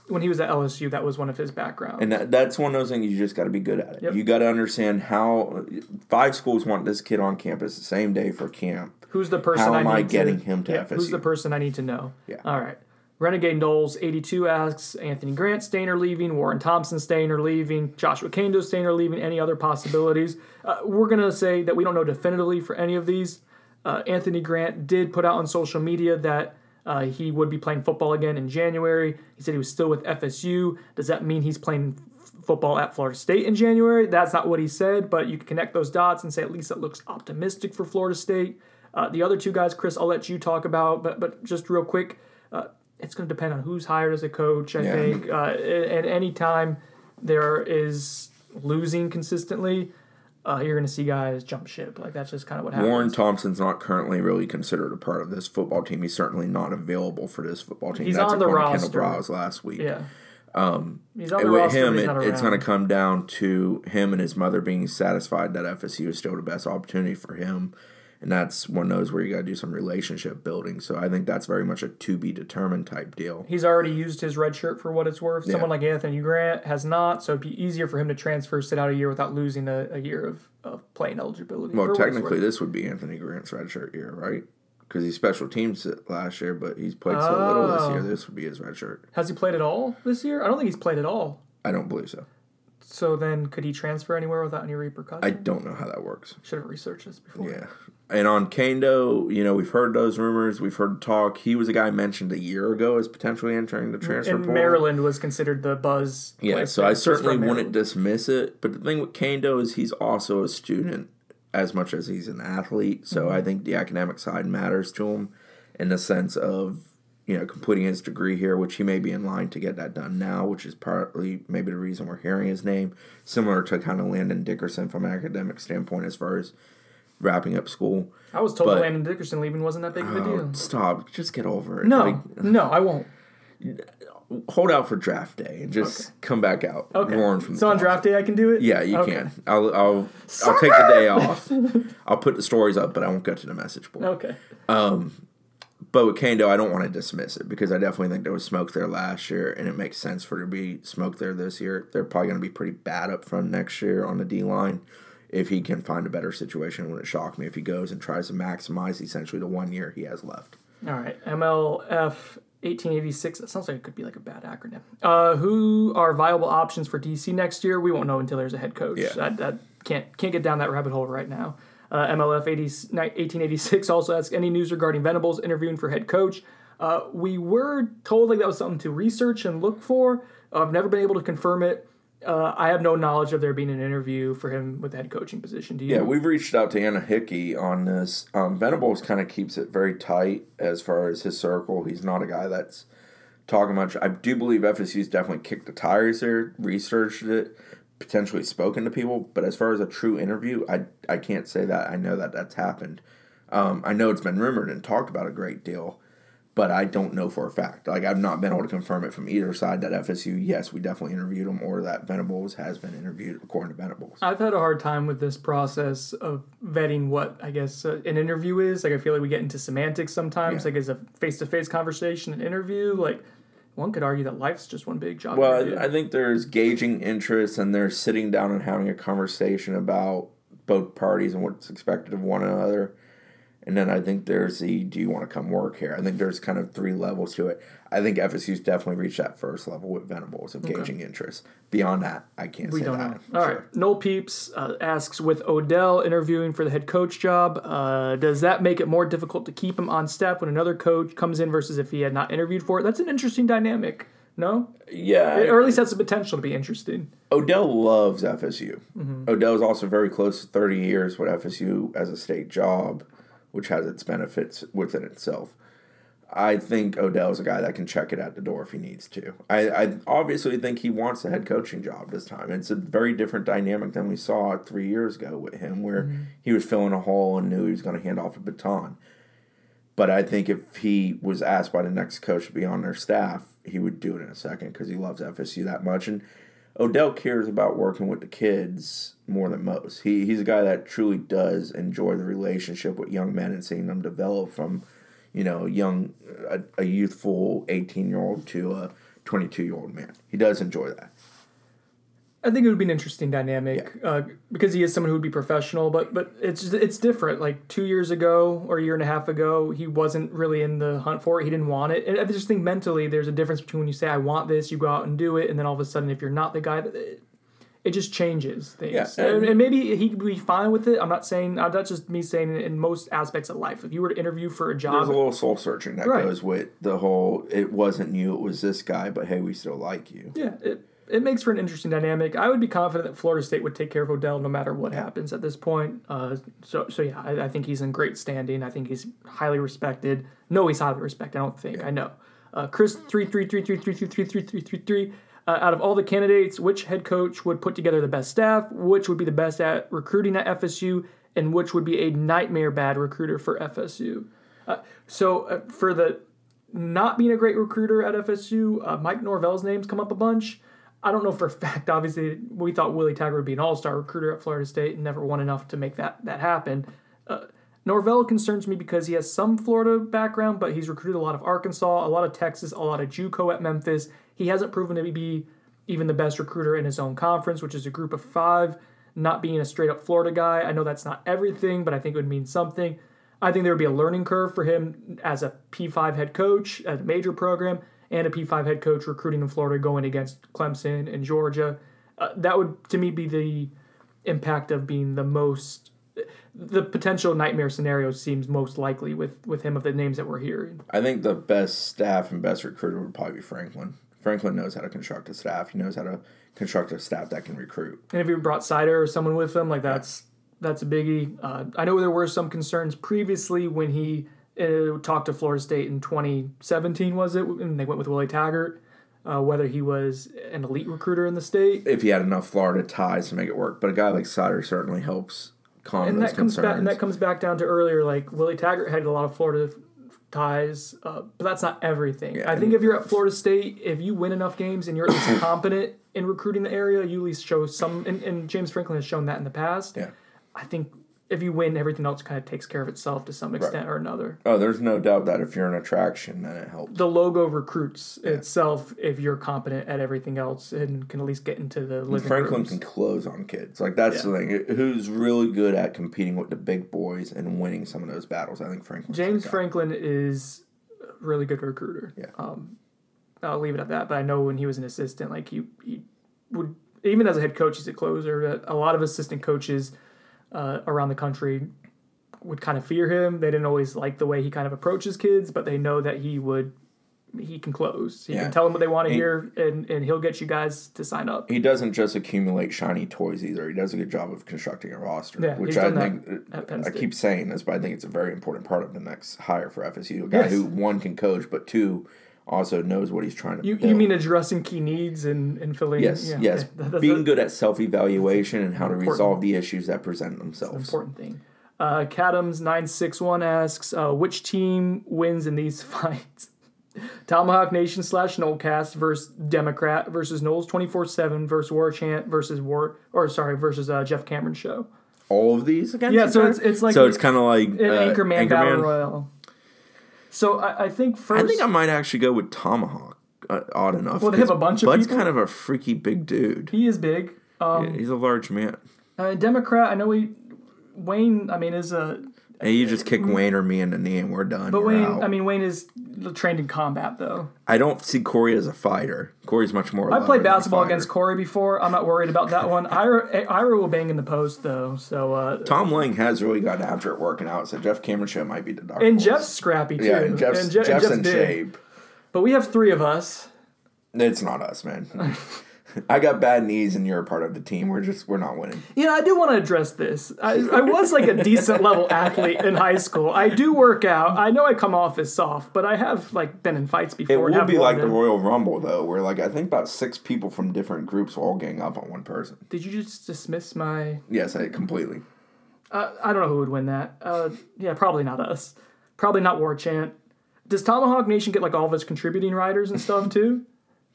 when he was at LSU. That was one of his backgrounds. And that, that's one of those things you just got to be good at it. Yep. You got to understand how five schools want this kid on campus the same day for camp. Who's the person How I am need I to- getting him to yeah, FSU? Who's the person I need to know? Yeah. All right. Renegade Noles, 82 asks Anthony Grant staying or leaving, Warren Thompson staying or leaving, Joshua Kaindoh staying or leaving, any other possibilities? Uh, we're going to say that we don't know definitively for any of these. Uh, Anthony Grant did put out on social media that uh, he would be playing football again in January. He said he was still with FSU. Does that mean he's playing f- football at Florida State in January? That's not what he said, but you can connect those dots and say at least it looks optimistic for Florida State. Uh, the other two guys, Chris, I'll let you talk about, but but just real quick, uh, it's going to depend on who's hired as a coach. I Yeah. think, uh, and any time there is losing consistently, uh, you're going to see guys jump ship. Like that's just kind of what happens. Warren Thompson's not currently really considered a part of this football team. He's certainly not available for this football team. He's That's on the roster. Kendal Briles last week. yeah, He's on the with roster, him, it, it's going to come down to him and his mother being satisfied that FSU is still the best opportunity for him. And that's one of those where you got to do some relationship building. So I think that's very much a to be determined type deal. He's already used his red shirt for what it's worth. Someone Yeah. like Anthony Grant has not, so it'd be easier for him to transfer, sit out a year without losing a, a year of, of playing eligibility. Well, for what it's technically, this would be Anthony Grant's red shirt year, right? Because he special teams last year, but he's played so little this year. Oh. This would be his red shirt. has he played at all this year? I don't think he's played at all. I don't believe so. So then, could he transfer anywhere without any repercussions? I don't know how that works. should have researched this before. Yeah. And on Kaindoh, you know, we've heard those rumors. We've heard talk. He was a guy mentioned a year ago as potentially entering the transfer And portal. Maryland was considered the buzz. Yeah, so. I certainly wouldn't dismiss it. But the thing with Kaindoh is he's also a student as much as he's an athlete. So Mm-hmm. I think the academic side matters to him in the sense of, you know, completing his degree here, which he may be in line to get that done now, which is partly maybe the reason we're hearing his name. Similar to kind of Landon Dickerson from an academic standpoint as far as wrapping up school. I was told but- Landon Dickerson leaving wasn't that big of a Oh, deal. stop. Just get over it. No, Like, no, I won't. hold out for draft day and just come back out. Okay. from so on draft day, I can do it. Yeah, you Okay. can. I'll I'll I'll take the day off. I'll put the stories up, but I won't go to the message board. Okay. Um, But with Kaindoh, I don't want to dismiss it because I definitely think there was smoke there last year, and it makes sense for there to be smoke there this year. They're probably going to be pretty bad up front next year on the D line. If he can find a better situation, it wouldn't shock me if he goes and tries to maximize essentially the one year he has left. All right. MLF 1886. That sounds like it could be like a bad acronym. Uh, who are viable options for DC next year? We won't know until there's a head coach. Yeah. That, that can't can't get down that rabbit hole right now. Uh, MLF 80, 1886 also asks any news regarding Venables interviewing for head coach. Uh, we were told like that was something to research and look for. I've never been able to confirm it. Uh, I have no knowledge of there being an interview for him with the head coaching position. Do you? Yeah, we've reached out to Anna Hickey on this. Um, Venables kind of keeps it very tight as far as his circle. He's not a guy that's talking much. I do believe FSU's definitely kicked the tires there, researched it, potentially spoken to people. But as far as a true interview, I I can't say that. I know that that's happened. Um, I know it's been rumored and talked about a great deal, but I don't know for a fact. Like I've not been able to confirm it from either side that FSU, yes, we definitely interviewed him, or that Venables has been interviewed according to Venables. I've had a hard time with this process of vetting what I guess uh, an interview is. Like I feel like we get into semantics sometimes. Yeah. Like is a face to face conversation an interview? Like one could argue that life's just one big job. Well, interview. I, think there's gauging interest and there's sitting down and having a conversation about both parties and what's expected of one another. And then I think there's the do you want to come work here? I think there's kind of three levels to it. I think FSU's definitely reached that first level with Venables of gauging interest. Beyond that, I can't we say don't that. know. All right. Nole Peeps uh, asks with Odell interviewing for the head coach job, uh, does that make it more difficult to keep him on staff when another coach comes in versus if he had not interviewed for it? That's an interesting dynamic. No, Yeah, or at least that's the potential to be interesting. Odell loves FSU. Mm-hmm. Odell is also very close to 30 years with FSU as a state job, which has its benefits within itself. I think Odell is a guy that can check it at the door if he needs to. I, I obviously think he wants a head coaching job this time. It's a very different dynamic than we saw three years ago with him, where Mm-hmm. he was filling a hole and knew he was going to hand off a baton. But I think if he was asked by the next coach to be on their staff, he would do it in a second because he loves FSU that much. And Odell cares about working with the kids more than most. He he's a guy that truly does enjoy the relationship with young men and seeing them develop from, you know, young a, a youthful eighteen year old to a twenty two year old man. He does enjoy that. I think it would be an interesting dynamic uh, because he is someone who would be professional, but but it's just, it's different. Like two years ago or a year and a half ago, he wasn't really in the hunt for it. He didn't want it. And I just think mentally, there's a difference between when you say I want this, you go out and do it, and then all of a sudden, if you're not the guy, it, it just changes things. Yeah, and, and- maybe he could be fine with it. I'm not saying uh, that's just me saying in most aspects of life. If you were to interview for a job, There's a little soul searching that Right. goes with the whole. It wasn't you. It was this guy. But hey, we still like you. Yeah, it, it makes for an interesting dynamic. I would be confident that Florida State would take care of Odell no matter what happens at this point. Uh, so, so yeah, I, I think he's in great standing. I think he's highly respected. No, he's highly respected. I don't think. I know. Uh, Chris three three three three three three three three three three three. Uh, out of all the candidates, which head coach would put together the best staff? Which would be the best at recruiting at FSU? And which would be a nightmare bad recruiter for FSU? Uh, so uh, for the not being a great recruiter at FSU. Uh, Mike Norvell's name's come up a bunch. I don't know for a fact. Obviously, we thought Willie Taggart would be an all-star recruiter at Florida State and never won enough to make that that happen. Uh, Norvell concerns me because he has some Florida background, but he's recruited a lot of Arkansas, a lot of Texas, a lot of JUCO at Memphis. He hasn't proven to be even the best recruiter in his own conference, which is a group of five. Not being a straight up Florida guy, I know that's not everything, but I think it would mean something. I think there would be a learning curve for him as a P5 head coach at a major program and a P5 head coach recruiting in Florida going against Clemson and Georgia. Uh, that would, to me, be the impact of being the most the potential nightmare scenario seems most likely with with him of the names that we're hearing. I think the best staff and best recruiter would probably be Franklin. Franklin knows how to construct a staff. He knows how to construct a staff that can recruit. And if you brought Seider or someone with him, like that's that's a biggie. Uh, I know there were some concerns previously when he uh, talked to Florida State in 2017, was it? And they went with Willie Taggart. Uh, whether he was an elite recruiter in the state, If he had enough Florida ties to make it work, but a guy like Seider certainly helps calm and those that comes concerns. back and that comes back down to earlier like Willie Taggart had a lot of Florida ties uh, but that's not everything I think if you're at Florida State if you win enough games and you're at least competent in recruiting the area you at least show some and, and James Franklin has shown that in the past yeah. I think if you win everything else kind of takes care of itself to some extent or another Oh, there's no doubt that if you're an attraction, then it helps. the logo recruits itself if you're competent at everything else and can at least get into the living Franklin rooms. can close on kids. Like that's Yeah. the thing. Who's really good at competing with the big boys and winning some of those battles? I think Franklin. James Franklin is a really good recruiter. Yeah. Um, I'll leave it at that. But I know when he was an assistant, like he, he would even as a head coach, he's a closer. But a lot of assistant coaches uh, around the country would kind of fear him. They didn't always like the way he kind of approaches kids, but they know that he would. He can close. He Yeah. can tell them what they want to He- hear, and, and he'll get you guys to sign up. He doesn't just accumulate shiny toys either. He does a good job of constructing a roster, Yeah, which I think I keep saying this, but I think it's a very important part of the next hire for FSU. A guy Yes. who one can coach, but two also knows what he's trying to. You, build. you mean addressing key needs and, and filling? Yes, yeah, yes. okay. Being a- good at self evaluation and how to Important. resolve the issues that present themselves. important thing. Uh, Cadams nine six one asks, uh, which team wins in these fights? Tomahawk Nation slash Nolecast versus Democrat versus Noles twenty four seven versus War Chant versus War or sorry versus uh, Jeff Cameron show. All of these against Yeah, so it's- it's like so it's kind of like An uh, Anchorman, Battle Royale. So I, I think first. I think I might actually go with Tomahawk. Uh, odd enough. Well, they have a bunch of Bud's people? kind of a freaky big dude. he is big. Um, Yeah, he's a large man. uh, Democrat. I know he Wayne. I mean, is a Hey, you just kick Wayne or me in the knee and we're done. But We're Wayne. out. I mean, Wayne is trained in combat though. I don't see Corey as a fighter. Corey's much more. I played basketball against Corey before. I'm not worried about that one. Ira, Ira will bang in the post though. So uh, Tom Lang has really gotten after it working out, so Jeff Cameron show might be the dark. and horse. Jeff's scrappy too. yeah, and Jeff's, Je- and Jeff's, in big. shape. But we have three of us. It's not us, man. I got bad knees, and you're a part of the team. We're just we're not winning. You know, I do want to address this. I, I was like a decent level athlete in high school. I do work out. I know I come off as soft, but I have like been in fights before. It and will be like the. Royal Rumble, though, where like I think about six people from different groups will all gang up on one person. Did you just dismiss my? Yes, I completely. Uh, I don't know who would win that. Uh, yeah, probably not us. Probably not War Chant. Does Tomahawk Nation get like all of its contributing riders and stuff too?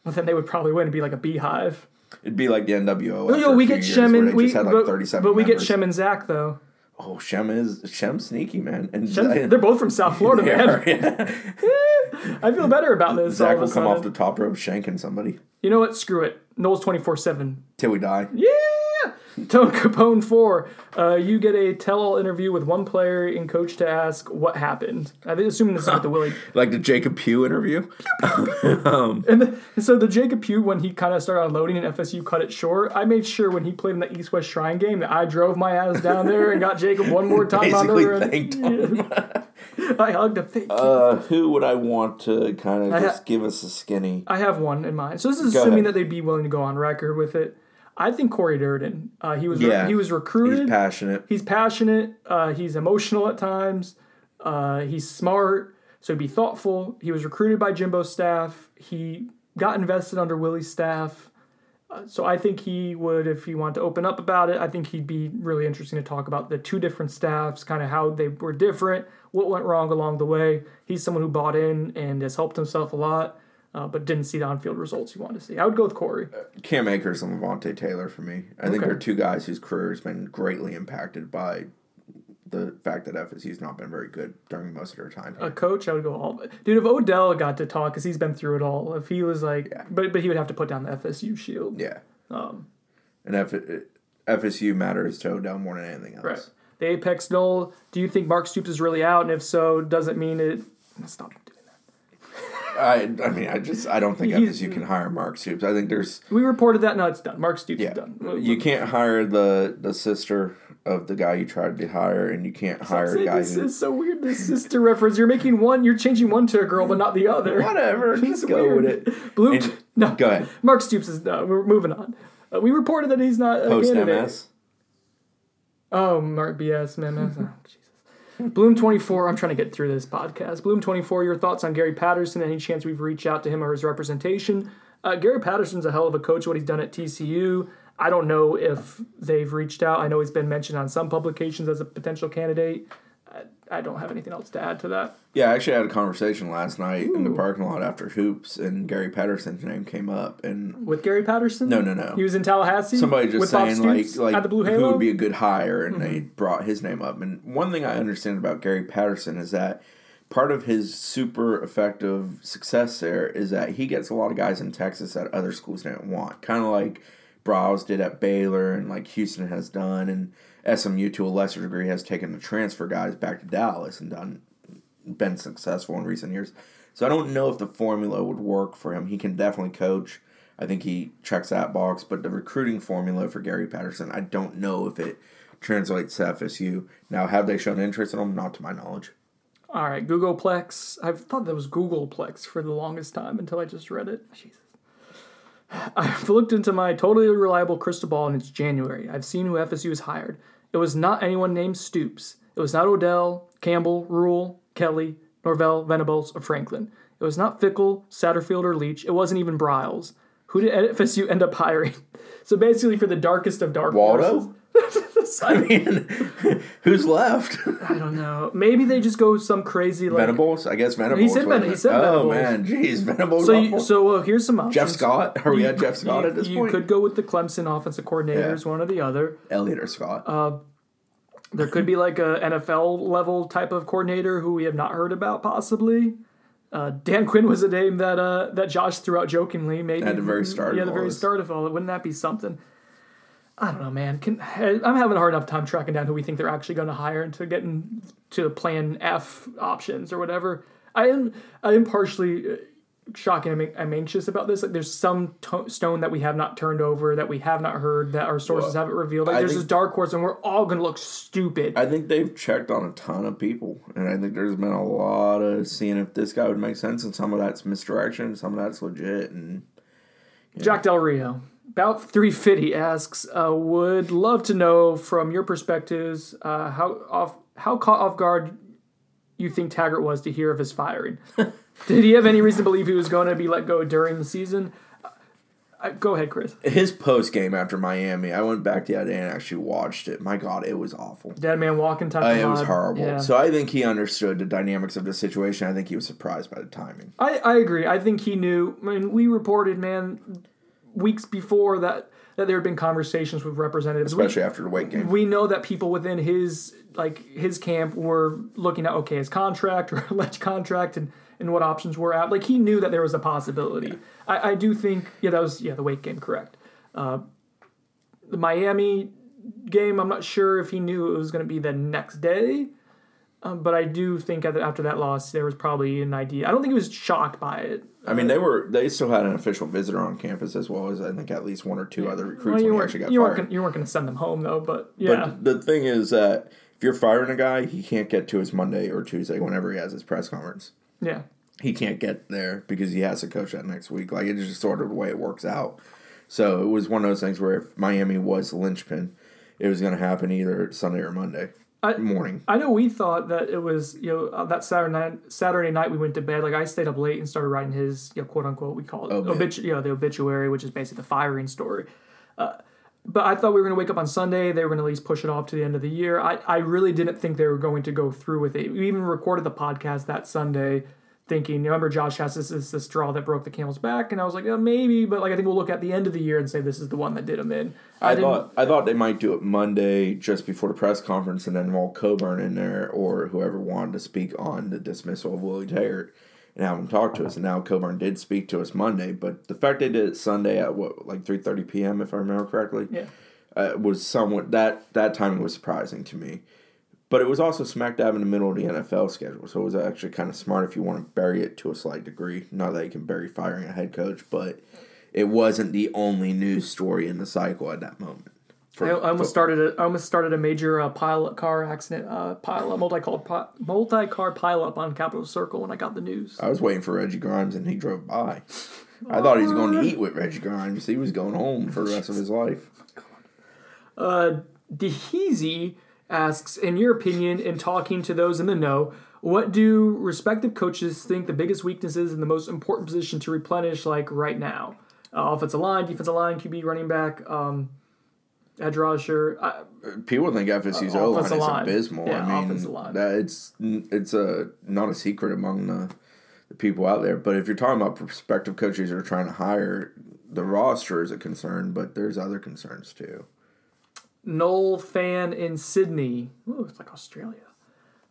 Well, then they would probably win and be like a beehive. It'd be like the NWO. No, yo, we get Shem and we, like, but, 37 but we get. Shem and Zach though. Oh, Shem is Shem sneaky, man. And Shem, they're both from South Florida, man. Yeah. I feel better about this. Zach will come off the top rope shanking somebody You know what? Screw it. Noles twenty four seven. till we die. Yeah. Tone Capone four. Uh, you get a tell-all interview with one player and coach to ask what happened. I think assuming this is with the Willie. Like the Jacob Pugh interview. And, the, and so the Jacob Pugh, when he kind of started unloading and FSU cut it short, I made sure when he played in the East West Shrine game that I drove my ass down there and got Jacob one more time on the Basically thanked him. I hugged him. Thank. Uh, who would I want to kind of ha- just give us a skinny? I have one in mind. So this is Go assuming ahead. that they'd be willing to go on record with it. I think Cory Durden. Uh, he was Yeah, he was recruited. He's passionate. He's passionate. Uh, he's emotional at times. Uh, he's smart. So be thoughtful. He was recruited by Jimbo's staff. He got invested under Willie's staff. Uh, so I think he would, if he wanted to open up about it, I think he'd be really interesting to talk about the two different staffs, kind of how they were different, what went wrong along the way. He's someone who bought in and has helped himself a lot, uh, but didn't see the on-field results you wanted to see. I would go with Corey. Cam Akers and Levonta Taylor for me. I think Okay. they're two guys whose career has been greatly impacted by the fact that FSU's not been very good during most of their time. A coach, I would go all. Dude, if Odell got to talk, because he's been through it all. If he was like, yeah. but but he would have to put down the FSU shield. Yeah. Um, and F- FSU matters to Odell more than anything else. Right. The Apex Nole. Do you think Mark Stoops is really out? And if so, does it mean it? Stop doing that. I, I mean, I just I don't think He's- you can hire Mark Stoops. I think there's We reported that. No, it's done. Mark Stoops yeah, is done. you can't hire the the sister of the guy you tried to hire, and you can't hire a guy This who is so weird. This sister reference. You're making one. You're changing one to a girl, but not the other. whatever. Just go weird. with it. Blue. And- no, Go ahead. Mark Stoops is no. We're moving on. Uh, we reported that he's not a Post candidate. MS. Oh, Mark BS, man. man. Oh, Jesus. Bloom 24, I'm trying to get through this podcast. Bloom 24, your thoughts on Gary Patterson? Any chance we've reached out to him or his representation? Uh, Gary Patterson's a hell of a coach, what he's done at TCU. I don't know if they've reached out. I know he's been mentioned on some publications as a potential candidate. I, don't have anything else to add to that. Yeah, I actually had a conversation last night in the parking lot after hoops, and Gary Patterson's name came up, and With Gary Patterson? No, no, no. He was in Tallahassee? somebody just with saying like like at the Blue who Halo? Mm-hmm. would be a good hire, and they brought his name up. And one thing I understand about Gary Patterson is that part of his super effective success there is that he gets a lot of guys in Texas that other schools didn't want, kind of like Briles did at Baylor, and like Houston has done, and SMU to a lesser degree has taken the transfer guys back to Dallas and done been successful in recent years. So I don't know if the formula would work for him. He can definitely coach. I think he checks that box, but the recruiting formula for Gary Patterson, I don't know if it translates to FSU. Now, have they shown interest in him? Not to my knowledge. All right, Googleplex. I've thought that was Googleplex for the longest time until I just read it. Jesus. I've looked into my totally reliable crystal ball and it's January. I've seen who FSU has hired. It was not anyone named Stoops. It was not Odell, Campbell, Rhule, Kelly, Norvell, Venables, or Franklin. It was not Fickell, Satterfield, or Leach. It wasn't even Briles. Who did FSU end up hiring? So basically, for the darkest of dark Waldo? horses- I mean, who's left? I don't know. Maybe they just go some crazy like. Venables? I guess Venables. He said Ven- he said Oh, man. Jeez, Venables. So, you, so here's some options. Jeff Scott? Are we at Jeff Scott you, at this you point? You could go with the Clemson offensive coordinators, Yeah. one or the other. Elliott or Scott? Uh, There could be like a NFL level type of coordinator who we have not heard about, possibly. Uh, Dan Quinn was a name that uh, that Josh threw out jokingly. Maybe At the very start Yeah, of the very start of all it. Wouldn't that be something? I don't know, man. Can, I'm having a hard enough time tracking down who we think they're actually going to hire and to get into Plan F options or whatever. I am I am partially uh, shocking. I'm, I'm anxious about this. Like, there's some to- stone that we have not turned over, that we have not heard, that our sources Well, haven't revealed. Like, I there's think- this dark horse, and we're all gonna look stupid. I think they've checked on a ton of people, and I think there's been a lot of seeing if this guy would make sense, and some of that's misdirection, some of that's legit, and Jack Del Rio, about 350 asks, uh, would love to know from your perspectives uh, how off how caught off guard you think Taggart was to hear of his firing. Did he have any reason to believe he was going to be let go during the season? Uh, go ahead, Chris. his post game after Miami, I went back the other day and actually watched it. My God, it was awful. Dead man walking type. Uh, it was horrible. Yeah. So I think he understood the dynamics of the situation. I think he was surprised by the timing. I, I agree. I think he knew. I mean, we reported, man, weeks before that that there had been conversations with representatives. We- Especially after the weight game. we know that people within his like his camp were looking at okay his contract or alleged contract and and what options were out. Like he knew that there was a possibility. I, I do think yeah that was yeah the weight game correct. Uh, the miami game i'm not sure if he knew it was going to be the next day um, but i do think after that loss there was probably an idea i don't think he was shocked by it I mean, they were they still had an official visitor on campus as well as I think at least one or two other recruits well, you weren't actually got you weren't gonna, you weren't going to send them home though but yeah But the thing is that if you're firing a guy, he can't get to his Monday or Tuesday whenever he has his press conference. yeah He can't get there because he has to coach that next week. Like it's just sort of the way it works out. So it was one of those things where if Miami was the linchpin, it was going to happen either Sunday or Monday. I- morning. I know we thought that it was you know uh, that Saturday night. Saturday night we went to bed. Like I stayed up late and started writing his you know quote unquote we call it Obit. obitu- you know, the obituary, which is basically the firing story. Uh, but I thought we were going to wake up on Sunday. They were going to at least push it off to the end of the year. I, I really didn't think they were going to go through with it. We even recorded the podcast that Sunday, thinking, remember Josh has this this, the straw that broke the camel's back, and I was like, yeah, maybe, but like I think we'll look at the end of the year and say this is the one that did him in. I, didn't- thought I thought they might do it Monday just before the press conference and then involve Coburn in there or whoever wanted to speak on the dismissal of Willie Taggart and have him talk to us. And now Coburn did speak to us Monday, but the fact they did it Sunday at what like three thirty p.m. if I remember correctly, Yeah. uh, was somewhat that that timing was surprising to me. But it was also smack dab in the middle of the NFL schedule, so it was actually kind of smart if you want to bury it to a slight degree. Not that you can bury firing a head coach, but it wasn't the only news story in the cycle at that moment. for I, almost football. started a I almost started a major uh, pilot car accident, uh, pile multi car multi car pile up on Capitol Circle when I got the news. I was waiting for Reggie Grimes and he drove by. I thought he was going to eat with Reggie Grimes. He was going home for the rest of his life. Uh, Deheezy asks, in your opinion, in talking to those in the know, what do respective coaches think the biggest weaknesses and the most important position to replenish, like right now? Uh, offensive line, defensive line, QB, running back, um, edge rusher. I, People think FSU's Uh, O line is abysmal. Yeah, I mean, offensive line. that it's it's a not a secret among the, the people out there. But if you're talking about prospective coaches who are trying to hire, the roster is a concern, but there's other concerns too. Nole fan in Sydney. Ooh, it's like Australia.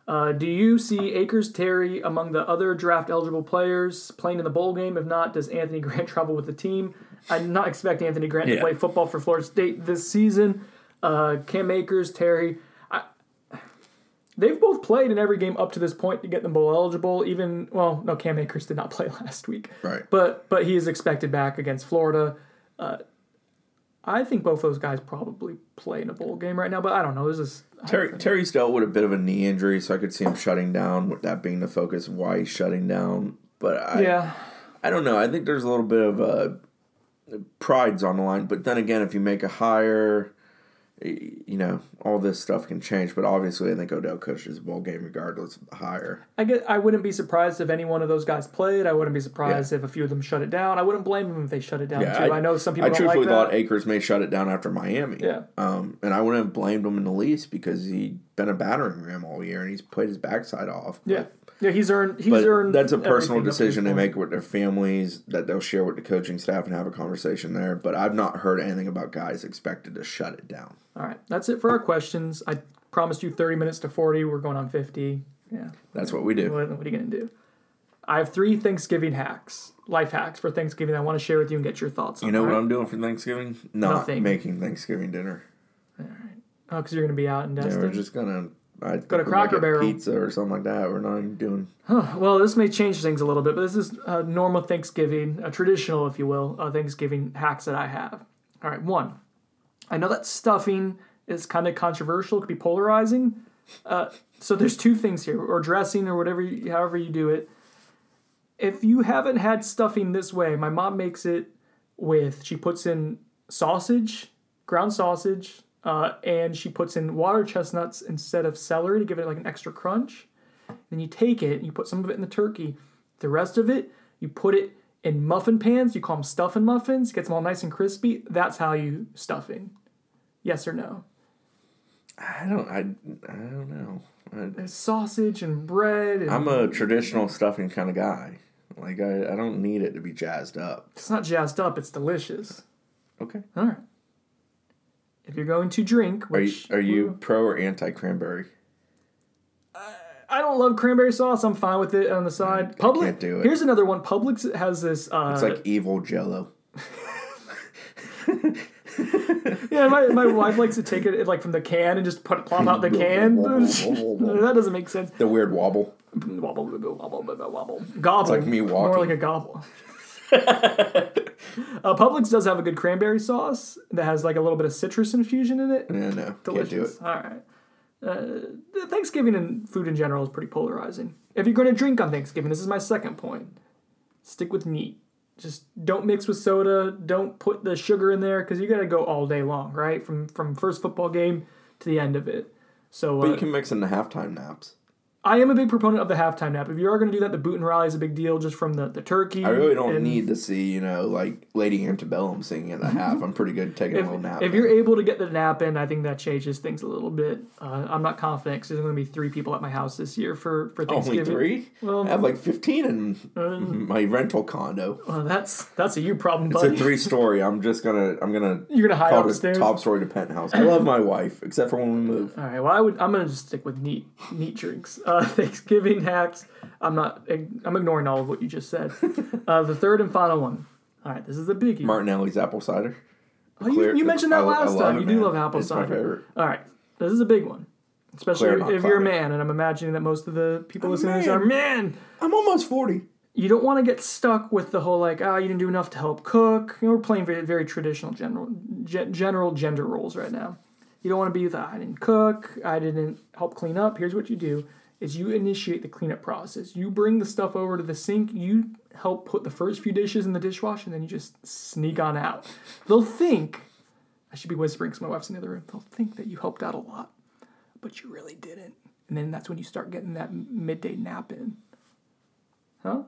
Uh, do you see Akers Terry among the other draft eligible players playing in the bowl game? If not, does Anthony Grant travel with the team? I did not expect Anthony Grant to play football for Florida State this season. Uh, Cam Akers, Terry. I, they've both played in every game up to this point to get them bowl eligible. Even well, no, Cam Akers did not play last week. Right. But but he is expected back against Florida. Uh, I think both those guys probably play in a bowl game right now, but I don't know. This is Terry Terry's dealt with a bit of a knee injury, so I could see him shutting down. With that being the focus, of why he's shutting down. But I, yeah. I don't know. I think there's a little bit of uh, pride's on the line. But then again, if you make a hire, you know, all this stuff can change. But obviously, I think Odell coaches a bowl game regardless of the hire. I get. I wouldn't be surprised if any one of those guys played. I wouldn't be surprised if a few of them shut it down. I wouldn't blame them if they shut it down too. I, know some people I truthfully like thought. Akers may shut it down after Miami. Yeah. Um, and I wouldn't have blamed him in the least because he'd been a battering ram all year and he's played his backside off. yeah, yeah. He's earned. He's But earned. that's a personal everything up to this decision they make with their families that they'll share with the coaching staff and have a conversation there. But I've not heard anything about guys expected to shut it down. All right, that's it for our questions. I promised you thirty minutes to forty. We're going on fifty. Yeah. That's what we do. What, what are you gonna do? I have three Thanksgiving hacks, life hacks for Thanksgiving. I want to share with you and get your thoughts. on. You know what right? I'm doing for Thanksgiving? Not Nothing. making Thanksgiving dinner. All right. Oh, because you're gonna be out in Yeah, Destin. we're just gonna I Go to Cracker get Barrel. pizza or something like that. We're not even doing. Well, this may change things a little bit, but this is a normal Thanksgiving, a traditional, if you will, uh, Thanksgiving hacks that I have. All right, one. I know that stuffing is kind of controversial, it could be polarizing. Uh, so there's two things here, or dressing, or whatever, you, however you do it. If you haven't had stuffing this way, my mom makes it with she puts in sausage, ground sausage, uh, and she puts in water chestnuts instead of celery to give it like an extra crunch. Then you take it, you put some of it in the turkey. The rest of it, you put it in muffin pans. You call them stuffing muffins. Gets them all nice and crispy. That's how you stuffing. Yes or no? I don't. I. I don't know. I, There's sausage and bread. And I'm a traditional stuffing kind of guy. Like I, I don't need it to be jazzed up. it's not jazzed up. It's delicious. Okay. All right. If you're going to drink, Are you are you pro or anti cranberry? I don't love cranberry sauce. I'm fine with it on the side. Public can't do it. Here's another one. Publix has this. Uh, It's like evil Jello. Yeah, my, my wife likes to take it like from the can and just put plop out the can. that doesn't make sense. The weird wobble. Wobble, wobble, wobble, wobble, wobble. Gobble. It's like me More walking. like a gobble. uh, Publix does have a good cranberry sauce that has like a little bit of citrus infusion in it. Yeah, no, Delicious. can't do it. All right. Uh, Thanksgiving and food in general is pretty polarizing. If you're going to drink on Thanksgiving, this is my second point. Stick with neat. Just don't mix with soda. Don't put the sugar in there because you got to go all day long, right? From from first football game to the end of it. So But uh, you can mix in the halftime naps. I am a big proponent of the halftime nap. If you are going to do that, the boot and rally is a big deal just from the, the turkey. I really don't and need to see, you know, like Lady Antebellum singing at the half. I'm pretty good taking a little nap. If, if you're able to get the nap in, I think that changes things a little bit. Uh, I'm not confident because there's going to be three people at my house this year for, for Thanksgiving. Only three? Well- I have like 15 in my rental condo. Well, that's that's a you problem, It's a three story. I'm just gonna I'm gonna You're gonna hide call it upstairs? top story to penthouse. I love my wife, except for when we move. All right. Well, I would. I'm gonna just stick with neat, neat drinks. Uh, Thanksgiving hacks. I'm not. I'm ignoring all of what you just said. Uh, the third and final one. All right. This is a biggie. Martinelli's apple cider. oh, you, Clear- you mentioned that I- I last love time. it, you do love apple It's my cider. favorite. All right. This is a big one, especially Clear, if, if you're a man, and I'm imagining that most of the people I'm a listening to this are man. I'm almost 40. you don't want to get stuck with the whole like ah you didn't do enough to help cook. You know, we're playing very very traditional general ge- general gender roles right now. You don't want to be the I didn't cook, I didn't help clean up. Here's what you do: is you initiate the cleanup process. You bring the stuff over to the sink. You help put the first few dishes in the dishwasher, and then you just sneak on out. They'll think I should be whispering because my wife's in the other room. They'll think that you helped out a lot, but you really didn't. And then that's when you start getting that midday nap in. Huh?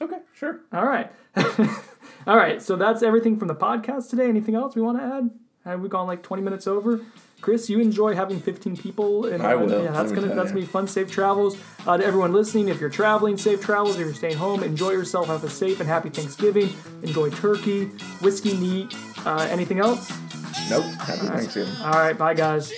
Okay, sure. All right. All right. So that's everything from the podcast today. Anything else we want to add? Have we gone like 20 minutes over? Chris, you enjoy having 15 people. And, I will, Yeah, that's gonna that's gonna be fun. Safe travels uh, to everyone listening. If you're traveling, safe travels. If you're staying home, enjoy yourself. Have a safe and happy Thanksgiving. Enjoy turkey, whiskey neat. Uh, anything else? Nope. Happy Thanksgiving. All right. Bye, guys.